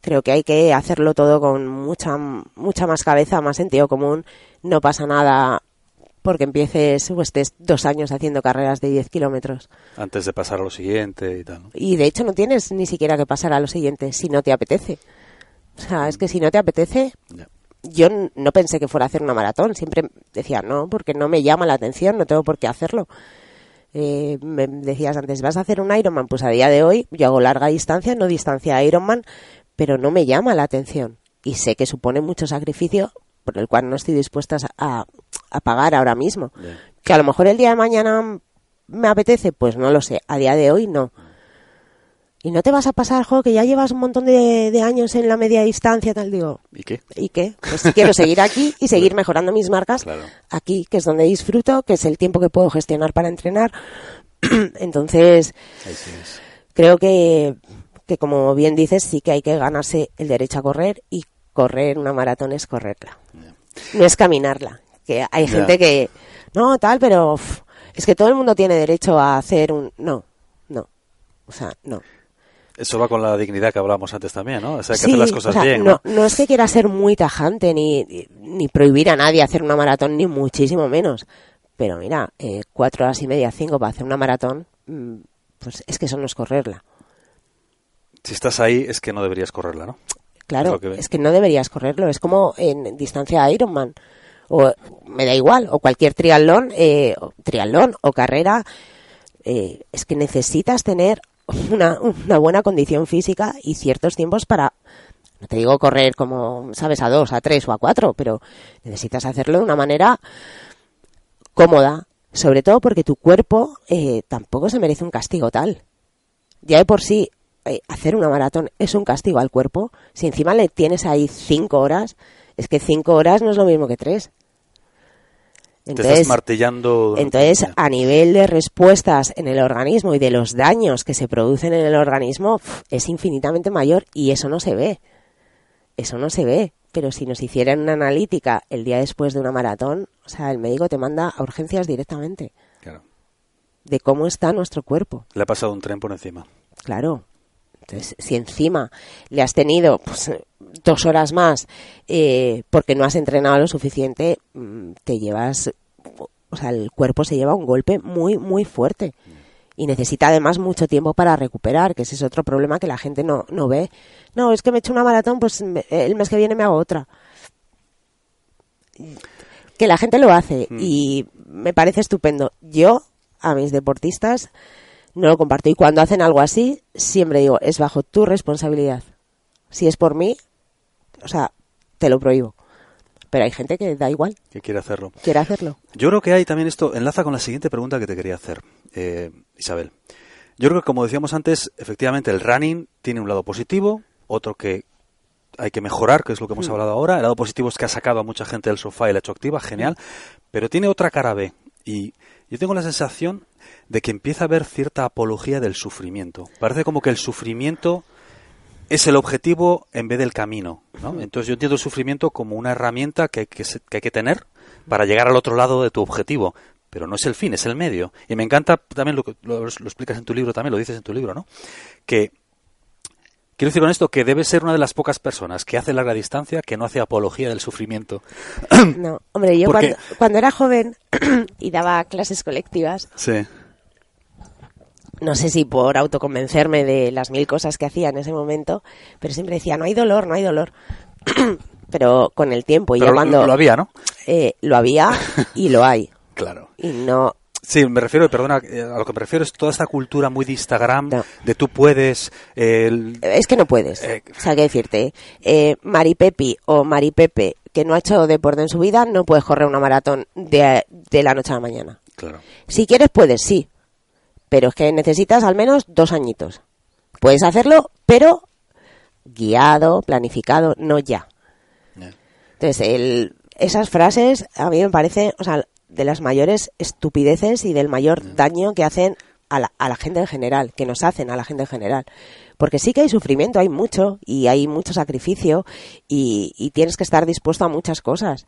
creo que hay que hacerlo todo con mucha, mucha más cabeza, más sentido común, no pasa nada porque empieces o estés dos años haciendo carreras de 10 kilómetros. Antes de pasar a lo siguiente y tal. ¿no? Y de hecho no tienes ni siquiera que pasar a lo siguiente si no te apetece. O sea, es que si no te apetece, yeah yo no pensé que fuera a hacer una maratón, siempre decía no, porque no me llama la atención, no tengo por qué hacerlo. Eh, me decías antes, ¿vas a hacer un Ironman? Pues a día de hoy yo hago larga distancia, no distancia Ironman, pero no me llama la atención. Y sé que supone mucho sacrificio por el cual no estoy dispuesta a, a pagar ahora mismo. Que a lo mejor el día de mañana me apetece, pues no lo sé. A día de hoy no. Y no te vas a pasar, jo, que ya llevas un montón de, de, años en la media distancia, tal, digo. ¿Y qué? ¿Y qué? Pues quiero seguir aquí [LAUGHS] y seguir mejorando mis marcas claro. aquí, que es donde disfruto, que es el tiempo que puedo gestionar para entrenar. [CLEARS THROAT] Entonces, creo que, que, como bien dices, sí que hay que ganarse el derecho a correr y correr una maratón es correrla. Yeah. No es caminarla. Que hay Yeah. gente que, no, tal, pero uf, es que todo el mundo tiene derecho a hacer un... No, no. O sea, no. Eso va con la dignidad que hablábamos antes también, ¿no? O sea, hay que hacer las cosas bien. ¿no? ¿no? es que quiera ser muy tajante ni, ni prohibir a nadie hacer una maratón, ni muchísimo menos. Pero mira, eh, cuatro horas y media, cinco para hacer una maratón, mm, pues es que eso no es correrla. Si estás ahí, es que no deberías correrla, ¿no? Claro, es, que no deberías correrlo. Es como en distancia Ironman. O me da igual, o cualquier triatlón, eh, triatlón o carrera. Eh, es que necesitas tener una, una buena condición física y ciertos tiempos para no te digo correr como, sabes, a dos, a tres o a cuatro, pero necesitas hacerlo de una manera cómoda, sobre todo porque tu cuerpo eh, tampoco se merece un castigo tal. Ya de por sí, eh, hacer una maratón es un castigo al cuerpo. Si encima le tienes ahí cinco horas, es que cinco horas no es lo mismo que tres. Entonces, Te estás martillando. Entonces, a nivel de respuestas en el organismo y de los daños que se producen en el organismo, es infinitamente mayor y eso no se ve. Eso no se ve. Pero si nos hicieran una analítica el día después de una maratón, o sea, el médico te manda a urgencias directamente. Claro. De cómo está nuestro cuerpo. Le ha pasado un tren por encima. Claro. Entonces, si encima le has tenido pues, dos horas más eh, porque no has entrenado lo suficiente, mm, te llevas, o sea, el cuerpo se lleva un golpe muy, muy fuerte. Y necesita además mucho tiempo para recuperar, que ese es otro problema que la gente no, no ve. No, es que me he hecho una maratón, pues el mes que viene me hago otra. Que la gente lo hace mm. y me parece estupendo. Yo, a mis deportistas, no lo comparto. Y cuando hacen algo así, siempre digo, es bajo tu responsabilidad. Si es por mí, o sea, te lo prohíbo. Pero hay gente que da igual. Que quiere hacerlo. Quiere hacerlo. Yo creo que hay también esto, enlaza con la siguiente pregunta que te quería hacer, eh, Isabel. Yo creo que, como decíamos antes, efectivamente el running tiene un lado positivo, otro que hay que mejorar, que es lo que hemos mm. hablado ahora. El lado positivo es que ha sacado a mucha gente del sofá y la ha hecho activa, genial. Pero tiene otra cara B. Y yo tengo la sensación de que empieza a haber cierta apología del sufrimiento. Parece como que el sufrimiento es el objetivo en vez del camino. ¿no? Entonces yo entiendo el sufrimiento como una herramienta que, hay que tener para llegar al otro lado de tu objetivo. Pero no es el fin, es el medio. Y me encanta también lo que lo, explicas en tu libro, también lo dices en tu libro, ¿no? Que Quiero decir con esto que debe ser una de las pocas personas que hace larga distancia que no hace apología del sufrimiento. No, hombre, yo cuando, cuando, era joven [CLEARS THROAT] y daba clases colectivas, sí no sé si por autoconvencerme de las mil cosas que hacía en ese momento, pero siempre decía, no hay dolor, no hay dolor. [CLEARS THROAT] pero con el tiempo y pero cuando... Lo había, ¿no? Eh, lo había y lo hay. [LAUGHS] claro. Y no... Sí, me refiero, perdona, eh, a lo que me refiero es toda esta cultura muy de Instagram, de tú puedes... Es que no puedes. Eh, o sea, que decirte, eh, Maripepi o Maripepe, que no ha hecho deporte en su vida, no puedes correr una maratón de, de la noche a la mañana. Claro. Si quieres, puedes, sí, pero es que necesitas al menos dos añitos. Puedes hacerlo, pero guiado, planificado, no ya. Entonces, esas frases a mí me parece, o sea, de las mayores estupideces y del mayor daño que hacen a la, gente en general, que nos hacen a la gente en general. Porque sí que hay sufrimiento, hay mucho, y hay mucho sacrificio, y, tienes que estar dispuesto a muchas cosas.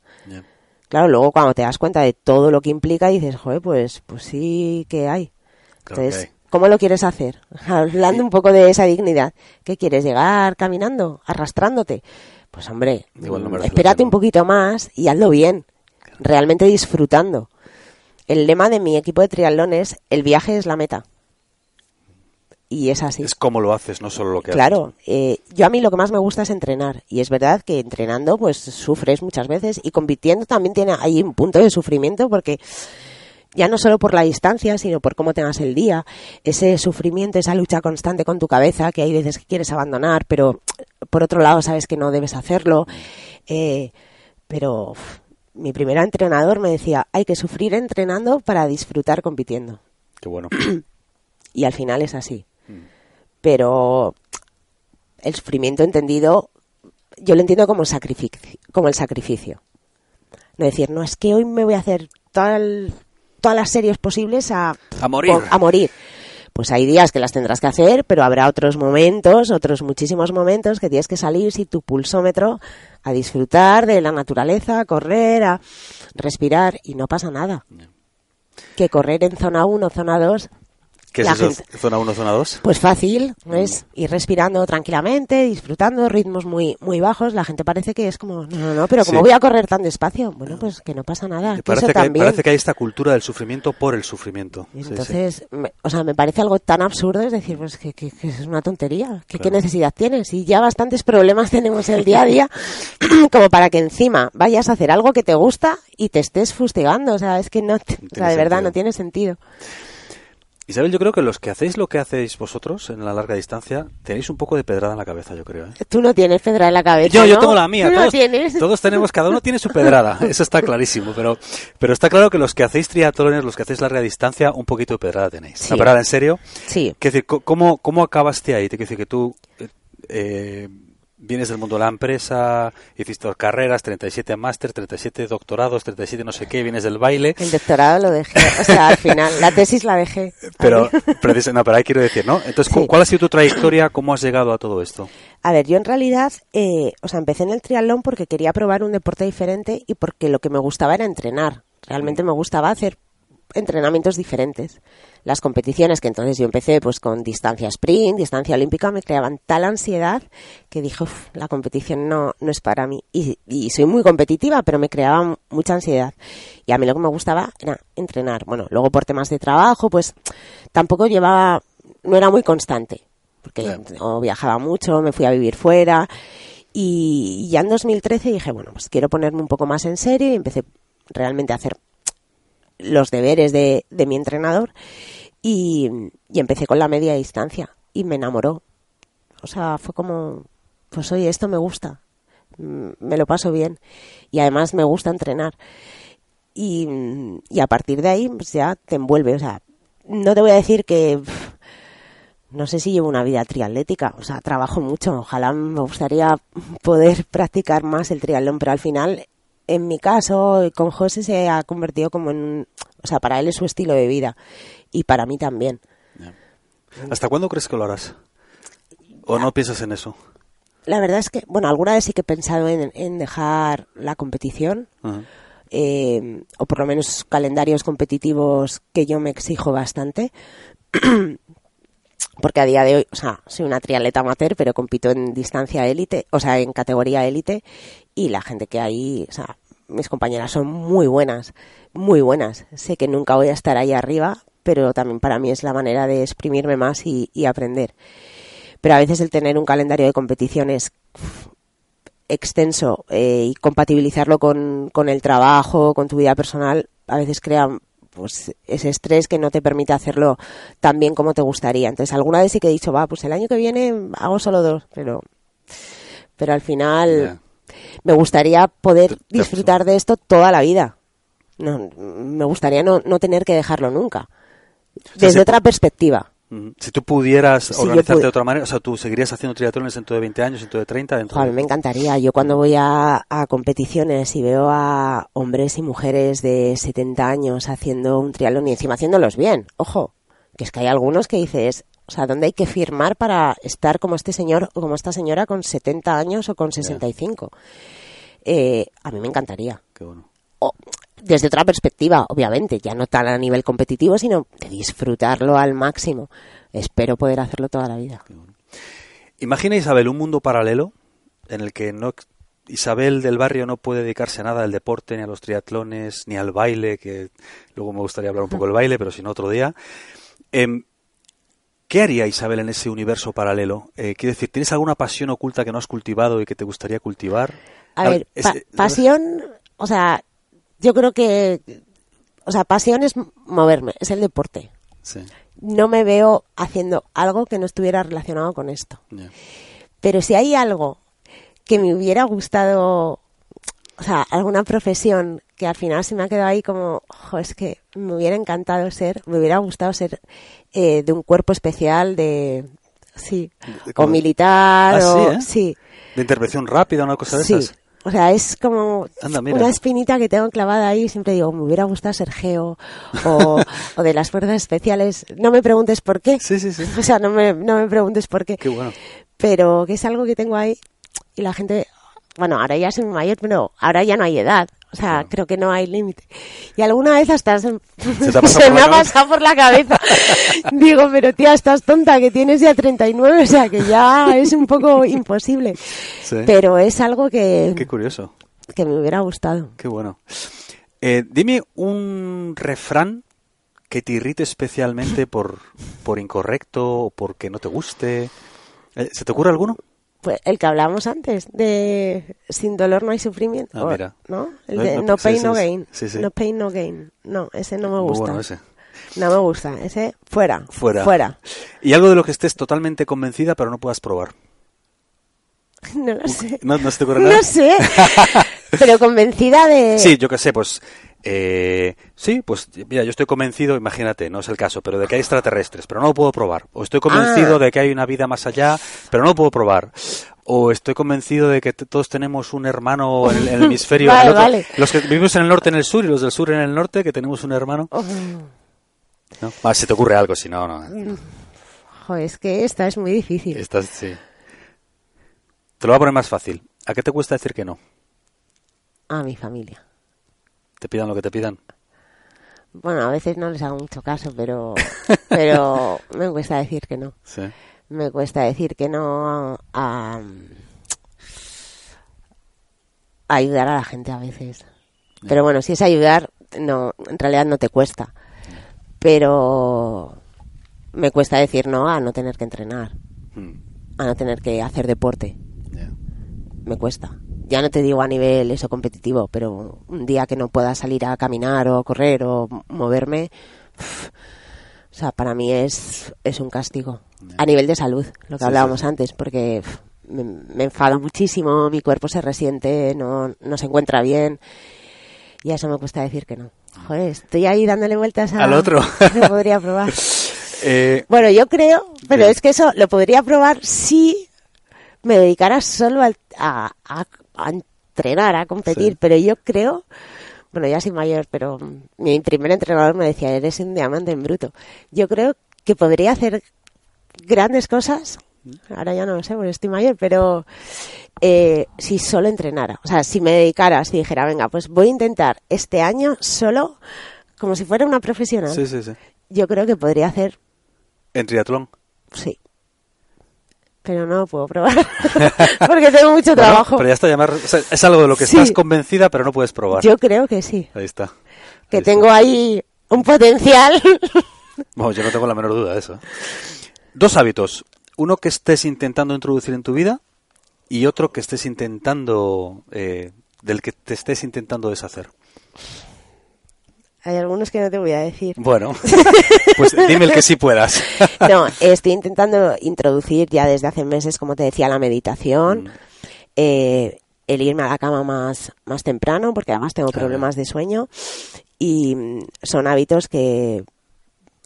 Claro, luego cuando te das cuenta de todo lo que implica, dices, joder, pues, pues sí que hay. Entonces, ¿cómo lo quieres hacer? [LAUGHS] Hablando un poco de esa dignidad. ¿Qué quieres? ¿Llegar caminando? ¿Arrastrándote? Pues hombre, espérate un poquito más y hazlo bien. Realmente disfrutando. El lema de mi equipo de triatlón es el viaje es la meta. Y es así. Es como lo haces, no solo lo que claro, haces. Claro, eh, yo a mí lo que más me gusta es entrenar. Y es verdad que entrenando, pues sufres muchas veces. Y compitiendo también tiene ahí un punto de sufrimiento porque ya no solo por la distancia, sino por cómo tengas el día, ese sufrimiento, esa lucha constante con tu cabeza, que hay veces que quieres abandonar, pero por otro lado sabes que no debes hacerlo. Eh, pero mi primer entrenador me decía, hay que sufrir entrenando para disfrutar compitiendo. Qué bueno. [CLEARS THROAT] y al final es así. Mm. Pero el sufrimiento entendido, yo lo entiendo como, sacrificio, como el sacrificio. No decir, no, es que hoy me voy a hacer tal todas las series posibles a, a morir. a morir. Pues hay días que las tendrás que hacer, pero habrá otros momentos, otros muchísimos momentos que tienes que salir sin tu pulsómetro a disfrutar de la naturaleza, a correr, a respirar y no pasa nada. Que correr en zona 1, zona 2 ¿Qué es eso? ¿Zona 1, zona 2? Pues fácil, ¿ves? Ir respirando tranquilamente, disfrutando, ritmos muy muy bajos. La gente parece que es como, no, no, no, pero como voy a correr tan despacio? Bueno, pues que no pasa nada. Parece que, parece que hay esta cultura del sufrimiento por el sufrimiento. entonces, o sea, me parece algo tan absurdo, es decir, pues que, es una tontería. Que, ¿Qué necesidad tienes? Y ya bastantes problemas [LAUGHS] tenemos el día a día [CLEARS THROAT] como para que encima vayas a hacer algo que te gusta y te estés fustigando. O sea, es que no, o sea, de verdad no tiene sentido. Isabel, yo creo que los que hacéis lo que hacéis vosotros en la larga distancia tenéis un poco de pedrada en la cabeza, yo creo. ¿eh? Tú no tienes pedrada en la cabeza. Yo, yo tengo la mía. Todos, todos, tenemos, cada uno tiene su pedrada. [LAUGHS] Eso está clarísimo. Pero, pero está claro que los que hacéis triatlones, los que hacéis larga distancia, un poquito de pedrada tenéis. Sí. ¿La pedrada en serio? Sí. decir, ¿cómo, ¿Cómo acabaste ahí? Te quiero decir que tú eh, vienes del mundo de la empresa, hiciste dos carreras, 37 máster, 37 doctorados, 37 no sé qué, vienes del baile. El doctorado lo dejé, o sea, al final, la tesis la dejé. Pero, pero, no, pero ahí quiero decir, ¿no? Entonces, ¿cuál ha sido tu trayectoria? ¿Cómo has llegado a todo esto? A ver, yo en realidad, eh, o sea, empecé en el triatlón porque quería probar un deporte diferente y porque lo que me gustaba era entrenar. Realmente me gustaba hacer entrenamientos diferentes. Las competiciones que entonces yo empecé pues con distancia sprint, distancia olímpica, me creaban tal ansiedad que dije, la competición no, no es para mí. Y, soy muy competitiva, pero me creaba mucha ansiedad. Y a mí lo que me gustaba era entrenar. Bueno, luego por temas de trabajo, pues tampoco llevaba, no era muy constante, porque viajaba mucho, me fui a vivir fuera. Y ya en 2013 dije, bueno, pues quiero ponerme un poco más en serio y empecé realmente a hacer los deberes de, de mi entrenador y, empecé con la media distancia y me enamoró. O sea, fue como, pues oye, esto me gusta, mm, me lo paso bien y además me gusta entrenar. Y, y a partir de ahí pues ya te envuelve, o sea, no te voy a decir que no sé si llevo una vida triatlética, o sea, trabajo mucho, ojalá me gustaría poder [LAUGHS] practicar más el triatlón, pero al final en mi caso, con José se ha convertido como en, o sea, para él es su estilo de vida y para mí también. ¿Hasta cuándo crees que lo harás? ¿O no piensas en eso? La verdad es que, bueno, alguna vez sí que he pensado en, dejar la competición, eh, o por lo menos calendarios competitivos que yo me exijo bastante. [CLEARS THROAT] porque a día de hoy, o sea, soy una triatleta amateur, pero compito en distancia élite, o sea, en categoría élite, y la gente que hay, o sea, mis compañeras son muy buenas, muy buenas. Sé que nunca voy a estar ahí arriba, pero también para mí es la manera de exprimirme más y, aprender. Pero a veces el tener un calendario de competiciones extenso eh, y compatibilizarlo con, con el trabajo, con tu vida personal, a veces crea pues ese estrés que no te permite hacerlo tan bien como te gustaría. Entonces, alguna vez sí que he dicho, va, pues el año que viene hago solo dos, pero, pero al final me gustaría poder disfrutar de esto toda la vida. No, me gustaría no, no tener que dejarlo nunca. Desde otra perspectiva. Si tú pudieras organizarte de otra manera, o sea, tú seguirías haciendo triatlones dentro de 20 años, dentro de 30, dentro me encantaría. Yo cuando voy a, a, competiciones y veo a hombres y mujeres de 70 años haciendo un triatlón y encima haciéndolos bien, ojo, que es que hay algunos que dices, o sea, ¿dónde hay que firmar para estar como este señor o como esta señora con 70 años o con 65? Eh, a mí me encantaría. Qué bueno. desde otra perspectiva, obviamente, ya no tan a nivel competitivo, sino de disfrutarlo al máximo. Espero poder hacerlo toda la vida. Imagina, Isabel, un mundo paralelo en el que no Isabel del barrio no puede dedicarse a nada al deporte, ni a los triatlones, ni al baile, que luego me gustaría hablar un poco del baile, pero si no otro día. Em, ¿Qué haría Isabel en ese universo paralelo? Eh, quiero decir, ¿tienes alguna pasión oculta que no has cultivado y que te gustaría cultivar? A, ver, pasión, o sea, yo creo que, o sea, pasión es moverme, es el deporte. Sí. No me veo haciendo algo que no estuviera relacionado con esto. Pero si hay algo que me hubiera gustado, o sea, alguna profesión que al final se me ha quedado ahí como, ojo, es que me hubiera encantado ser, me hubiera gustado ser eh, de un cuerpo especial de, sí, o militar, ¿Ah, o, ¿eh? sí, De intervención rápida, una cosa de sí. O sea, es como una espinita que tengo clavada ahí. Siempre digo, me hubiera gustado ser geo o, o, de las fuerzas especiales. No me preguntes por qué. Sí, sí, sí. [LAUGHS] O sea, no me, no me preguntes por qué. Qué bueno. Pero que es algo que tengo ahí y la gente bueno, ahora ya soy mayor, pero ahora ya no hay edad. O sea, creo que no hay límite. Y alguna vez hasta se, ¿Se [LAUGHS] me ha pasado por la cabeza. [LAUGHS] Digo, pero tía, estás tonta, que tienes ya 39, o sea, que ya es un poco [LAUGHS] imposible. Sí. Pero es algo que, Qué curioso. que me hubiera gustado. Qué bueno. Eh, dime un refrán que te irrite especialmente por, por incorrecto o porque no te guste. Eh, ¿Se te ocurre alguno? Pues el que hablábamos antes, de sin dolor no hay sufrimiento. Ah, mira. ¿No? El No, de no, no pain, sí, no gain. Sí, sí. No pain, no gain. No, ese no me gusta. bueno ese. No me gusta. Ese, fuera. Fuera. Fuera. Y algo de lo que estés totalmente convencida pero no puedas probar. [LAUGHS] No lo sé. ¿No, no se te ocurre nada? [LAUGHS] No sé. [LAUGHS] Pero convencida de... Sí, yo qué sé, pues... eh, sí, pues mira, yo estoy convencido, imagínate, no es el caso, pero de que hay extraterrestres, pero no lo puedo probar. O estoy convencido Ah. de que hay una vida más allá, pero no lo puedo probar. O estoy convencido de que todos tenemos un hermano en el, en el [LAUGHS] hemisferio. Vale, el otro- vale. Los que vivimos en el norte en el sur y los del sur en el norte, que tenemos un hermano. Oh, ¿no? Ah, si te ocurre algo, si no, no. jo, es que esta es muy difícil. Estás, sí. Te lo voy a poner más fácil. ¿A qué te cuesta decir que no? A mi familia. Te pidan lo que te pidan. Bueno, a veces no les hago mucho caso, pero, [LAUGHS] pero me cuesta decir que no. Sí. Me cuesta decir que no a, a ayudar a la gente a veces. Pero bueno, si es ayudar, no, en realidad no te cuesta. Pero me cuesta decir no a no tener que entrenar, Mm, a no tener que hacer deporte. Me cuesta. Ya no te digo a nivel eso competitivo, pero un día que no pueda salir a caminar o correr o moverme, o sea, para mí es, es un castigo. A nivel de salud, lo que Sí, hablábamos sí. antes, porque me, me enfado muchísimo, mi cuerpo se resiente, no, no se encuentra bien. Y a eso me cuesta decir que no. Joder, estoy ahí dándole vueltas a... Al otro. [LAUGHS] que podría probar. [LAUGHS] Eh, Bueno, yo creo, pero Bien. es que eso lo podría probar si me dedicara solo al- a, a- a entrenar, a competir. Sí. Pero yo creo, bueno, ya soy mayor, pero mi primer entrenador me decía, eres un diamante en bruto. Yo creo que podría hacer grandes cosas. Ahora ya no lo sé, porque estoy mayor, pero eh, si solo entrenara. O sea, si me dedicara, si dijera, venga, pues voy a intentar este año solo como si fuera una profesional. sí, sí, sí. Yo creo que podría hacer En triatlón. Sí. Pero no lo puedo probar. [LAUGHS] Porque tengo mucho Bueno, trabajo. pero ya está, llamar, o sea, es algo de lo que Sí. estás convencida, pero no puedes probar. Yo creo que sí. Ahí está. Que Ahí tengo ahí un potencial. [LAUGHS] Vamos, yo no tengo la menor duda de eso. Dos hábitos. Uno que estés intentando introducir en tu vida y otro que estés intentando, eh, del que te estés intentando deshacer. Hay algunos que no te voy a decir. Bueno, [LAUGHS] pues dime el que sí puedas. [LAUGHS] No, estoy intentando introducir ya desde hace meses, como te decía, la meditación. Mm. eh, el irme a la cama más, más temprano, porque además tengo problemas de sueño. Y mm, son hábitos que,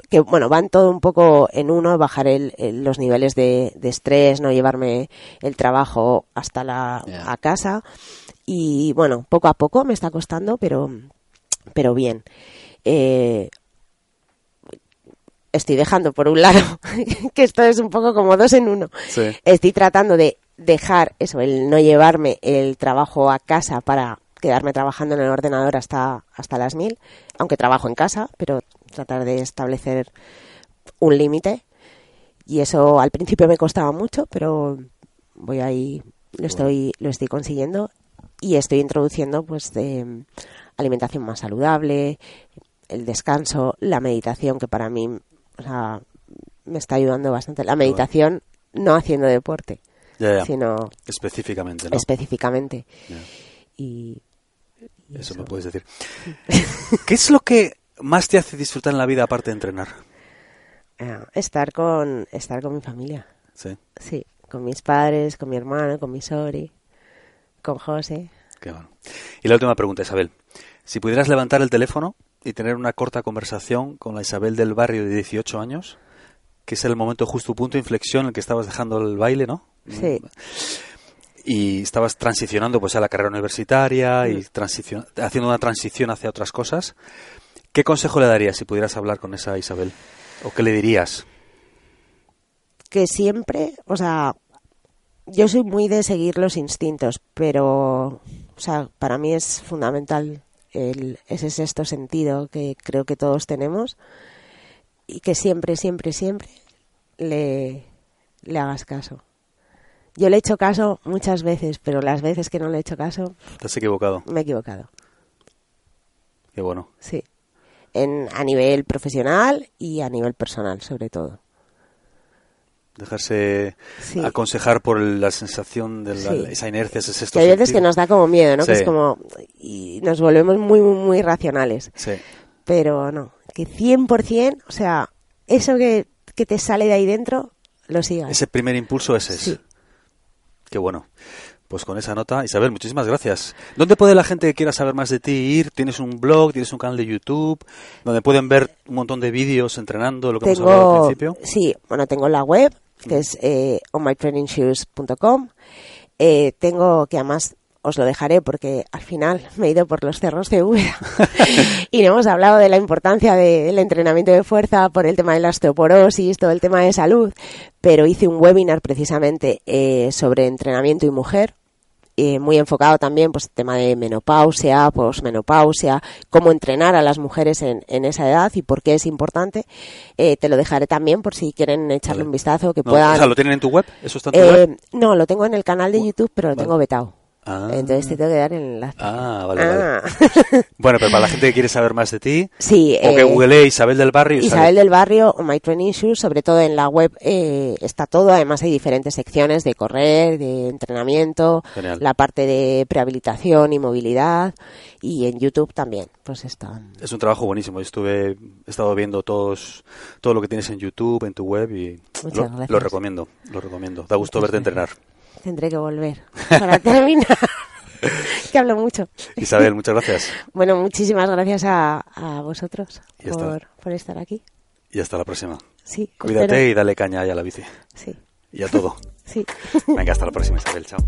que, bueno, van todo un poco en uno, bajar el, el- los niveles de, de estrés, no llevarme el trabajo hasta la a casa. Y bueno, poco a poco me está costando, pero, pero bien. Eh, estoy dejando por un lado [LAUGHS] que esto es un poco como dos en uno. Sí. Estoy tratando de dejar eso, el no llevarme el trabajo a casa para quedarme trabajando en el ordenador hasta, hasta las mil, aunque trabajo en casa, pero tratar de establecer un límite. Y eso al principio me costaba mucho, pero voy ahí, lo estoy, lo estoy consiguiendo y estoy introduciendo pues de alimentación más saludable, el descanso, la meditación, que para mí o sea, me está ayudando bastante. La meditación no haciendo deporte, Ya, ya. sino Específicamente, ¿no? específicamente. Ya. Y, y Eso eso. me puedes decir. [LAUGHS] ¿Qué es lo que más te hace disfrutar en la vida aparte de entrenar? Ah, estar con estar con mi familia. Sí, Sí, con mis padres, con mi hermano, con mi sori, con José. qué bueno. Y la última pregunta, Isabel. Si pudieras levantar el teléfono y tener una corta conversación con la Isabel del barrio de 18 años, que es el momento justo punto de inflexión en el que estabas dejando el baile, ¿no? Sí. Y estabas transicionando pues a la carrera universitaria y Mm. haciendo una transición hacia otras cosas. ¿Qué consejo le darías si pudieras hablar con esa Isabel? ¿O qué le dirías? que siempre, o sea, yo soy muy de seguir los instintos, pero, o sea, para mí es fundamental el, ese sexto sentido que creo que todos tenemos y que siempre, siempre, siempre le, le hagas caso. Yo le he hecho caso muchas veces, pero las veces que no le he hecho caso... ¿Te has equivocado? Me he equivocado. Qué bueno. Sí. En, a nivel profesional y a nivel personal, sobre todo. Dejarse aconsejar por la sensación de esa inercia, ese sexto que hay veces que nos da como miedo, ¿no? Que es como... Y nos volvemos muy, muy, muy racionales. Sí. Pero no, que 100%, o sea, eso que, que te sale de ahí dentro, lo sigas. Ese primer impulso ese es. Sí. Qué bueno. Pues con esa nota, Isabel, muchísimas gracias. ¿Dónde puede la gente que quiera saber más de ti ir? ¿Tienes un blog? ¿Tienes un canal de YouTube? Donde pueden ver un montón de vídeos entrenando, lo que hemos hablado al principio. Sí, bueno, tengo la web, que es eh, onmytrainingshoes.com. Eh, tengo, que además os lo dejaré porque al final me he ido por los cerros de Úbeda [LAUGHS] [LAUGHS] y hemos hablado de la importancia del entrenamiento de fuerza por el tema de la osteoporosis, todo el tema de salud, pero hice un webinar precisamente eh, sobre entrenamiento y mujer eh, muy enfocado también pues el tema de menopausia, posmenopausia, cómo entrenar a las mujeres en, en esa edad y por qué es importante. Eh, te lo dejaré también por si quieren echarle un vistazo que puedan. O sea, ¿lo tienen en tu web? ¿Eso está en tu web? No, lo tengo en el canal de YouTube, pero lo tengo vetado. Ah. Entonces te tengo que dar el enlace. Ah, vale, vale. Ah. [LAUGHS] bueno, pero para la gente que quiere saber más de ti, sí, o que eh, google Isabel del Barrio. Isabel del Barrio o My Training Issues, sobre todo en la web eh, está todo. Además hay diferentes secciones de correr, de entrenamiento, la parte de prehabilitación y movilidad y en YouTube también. Pues está. Es un trabajo buenísimo. estuve, he estado viendo todos, todo lo que tienes en YouTube, en tu web y lo, lo, recomiendo, lo recomiendo. Da gusto verte entrenar tendré que volver para [LAUGHS] terminar. que hablo mucho. Isabel, muchas gracias. Bueno, muchísimas gracias a, vosotros por, estar aquí. Y hasta la próxima. Sí. Cuídate y dale caña a la bici. Sí. Y a todo. [LAUGHS] Sí. Venga, hasta la próxima, Isabel. Chao.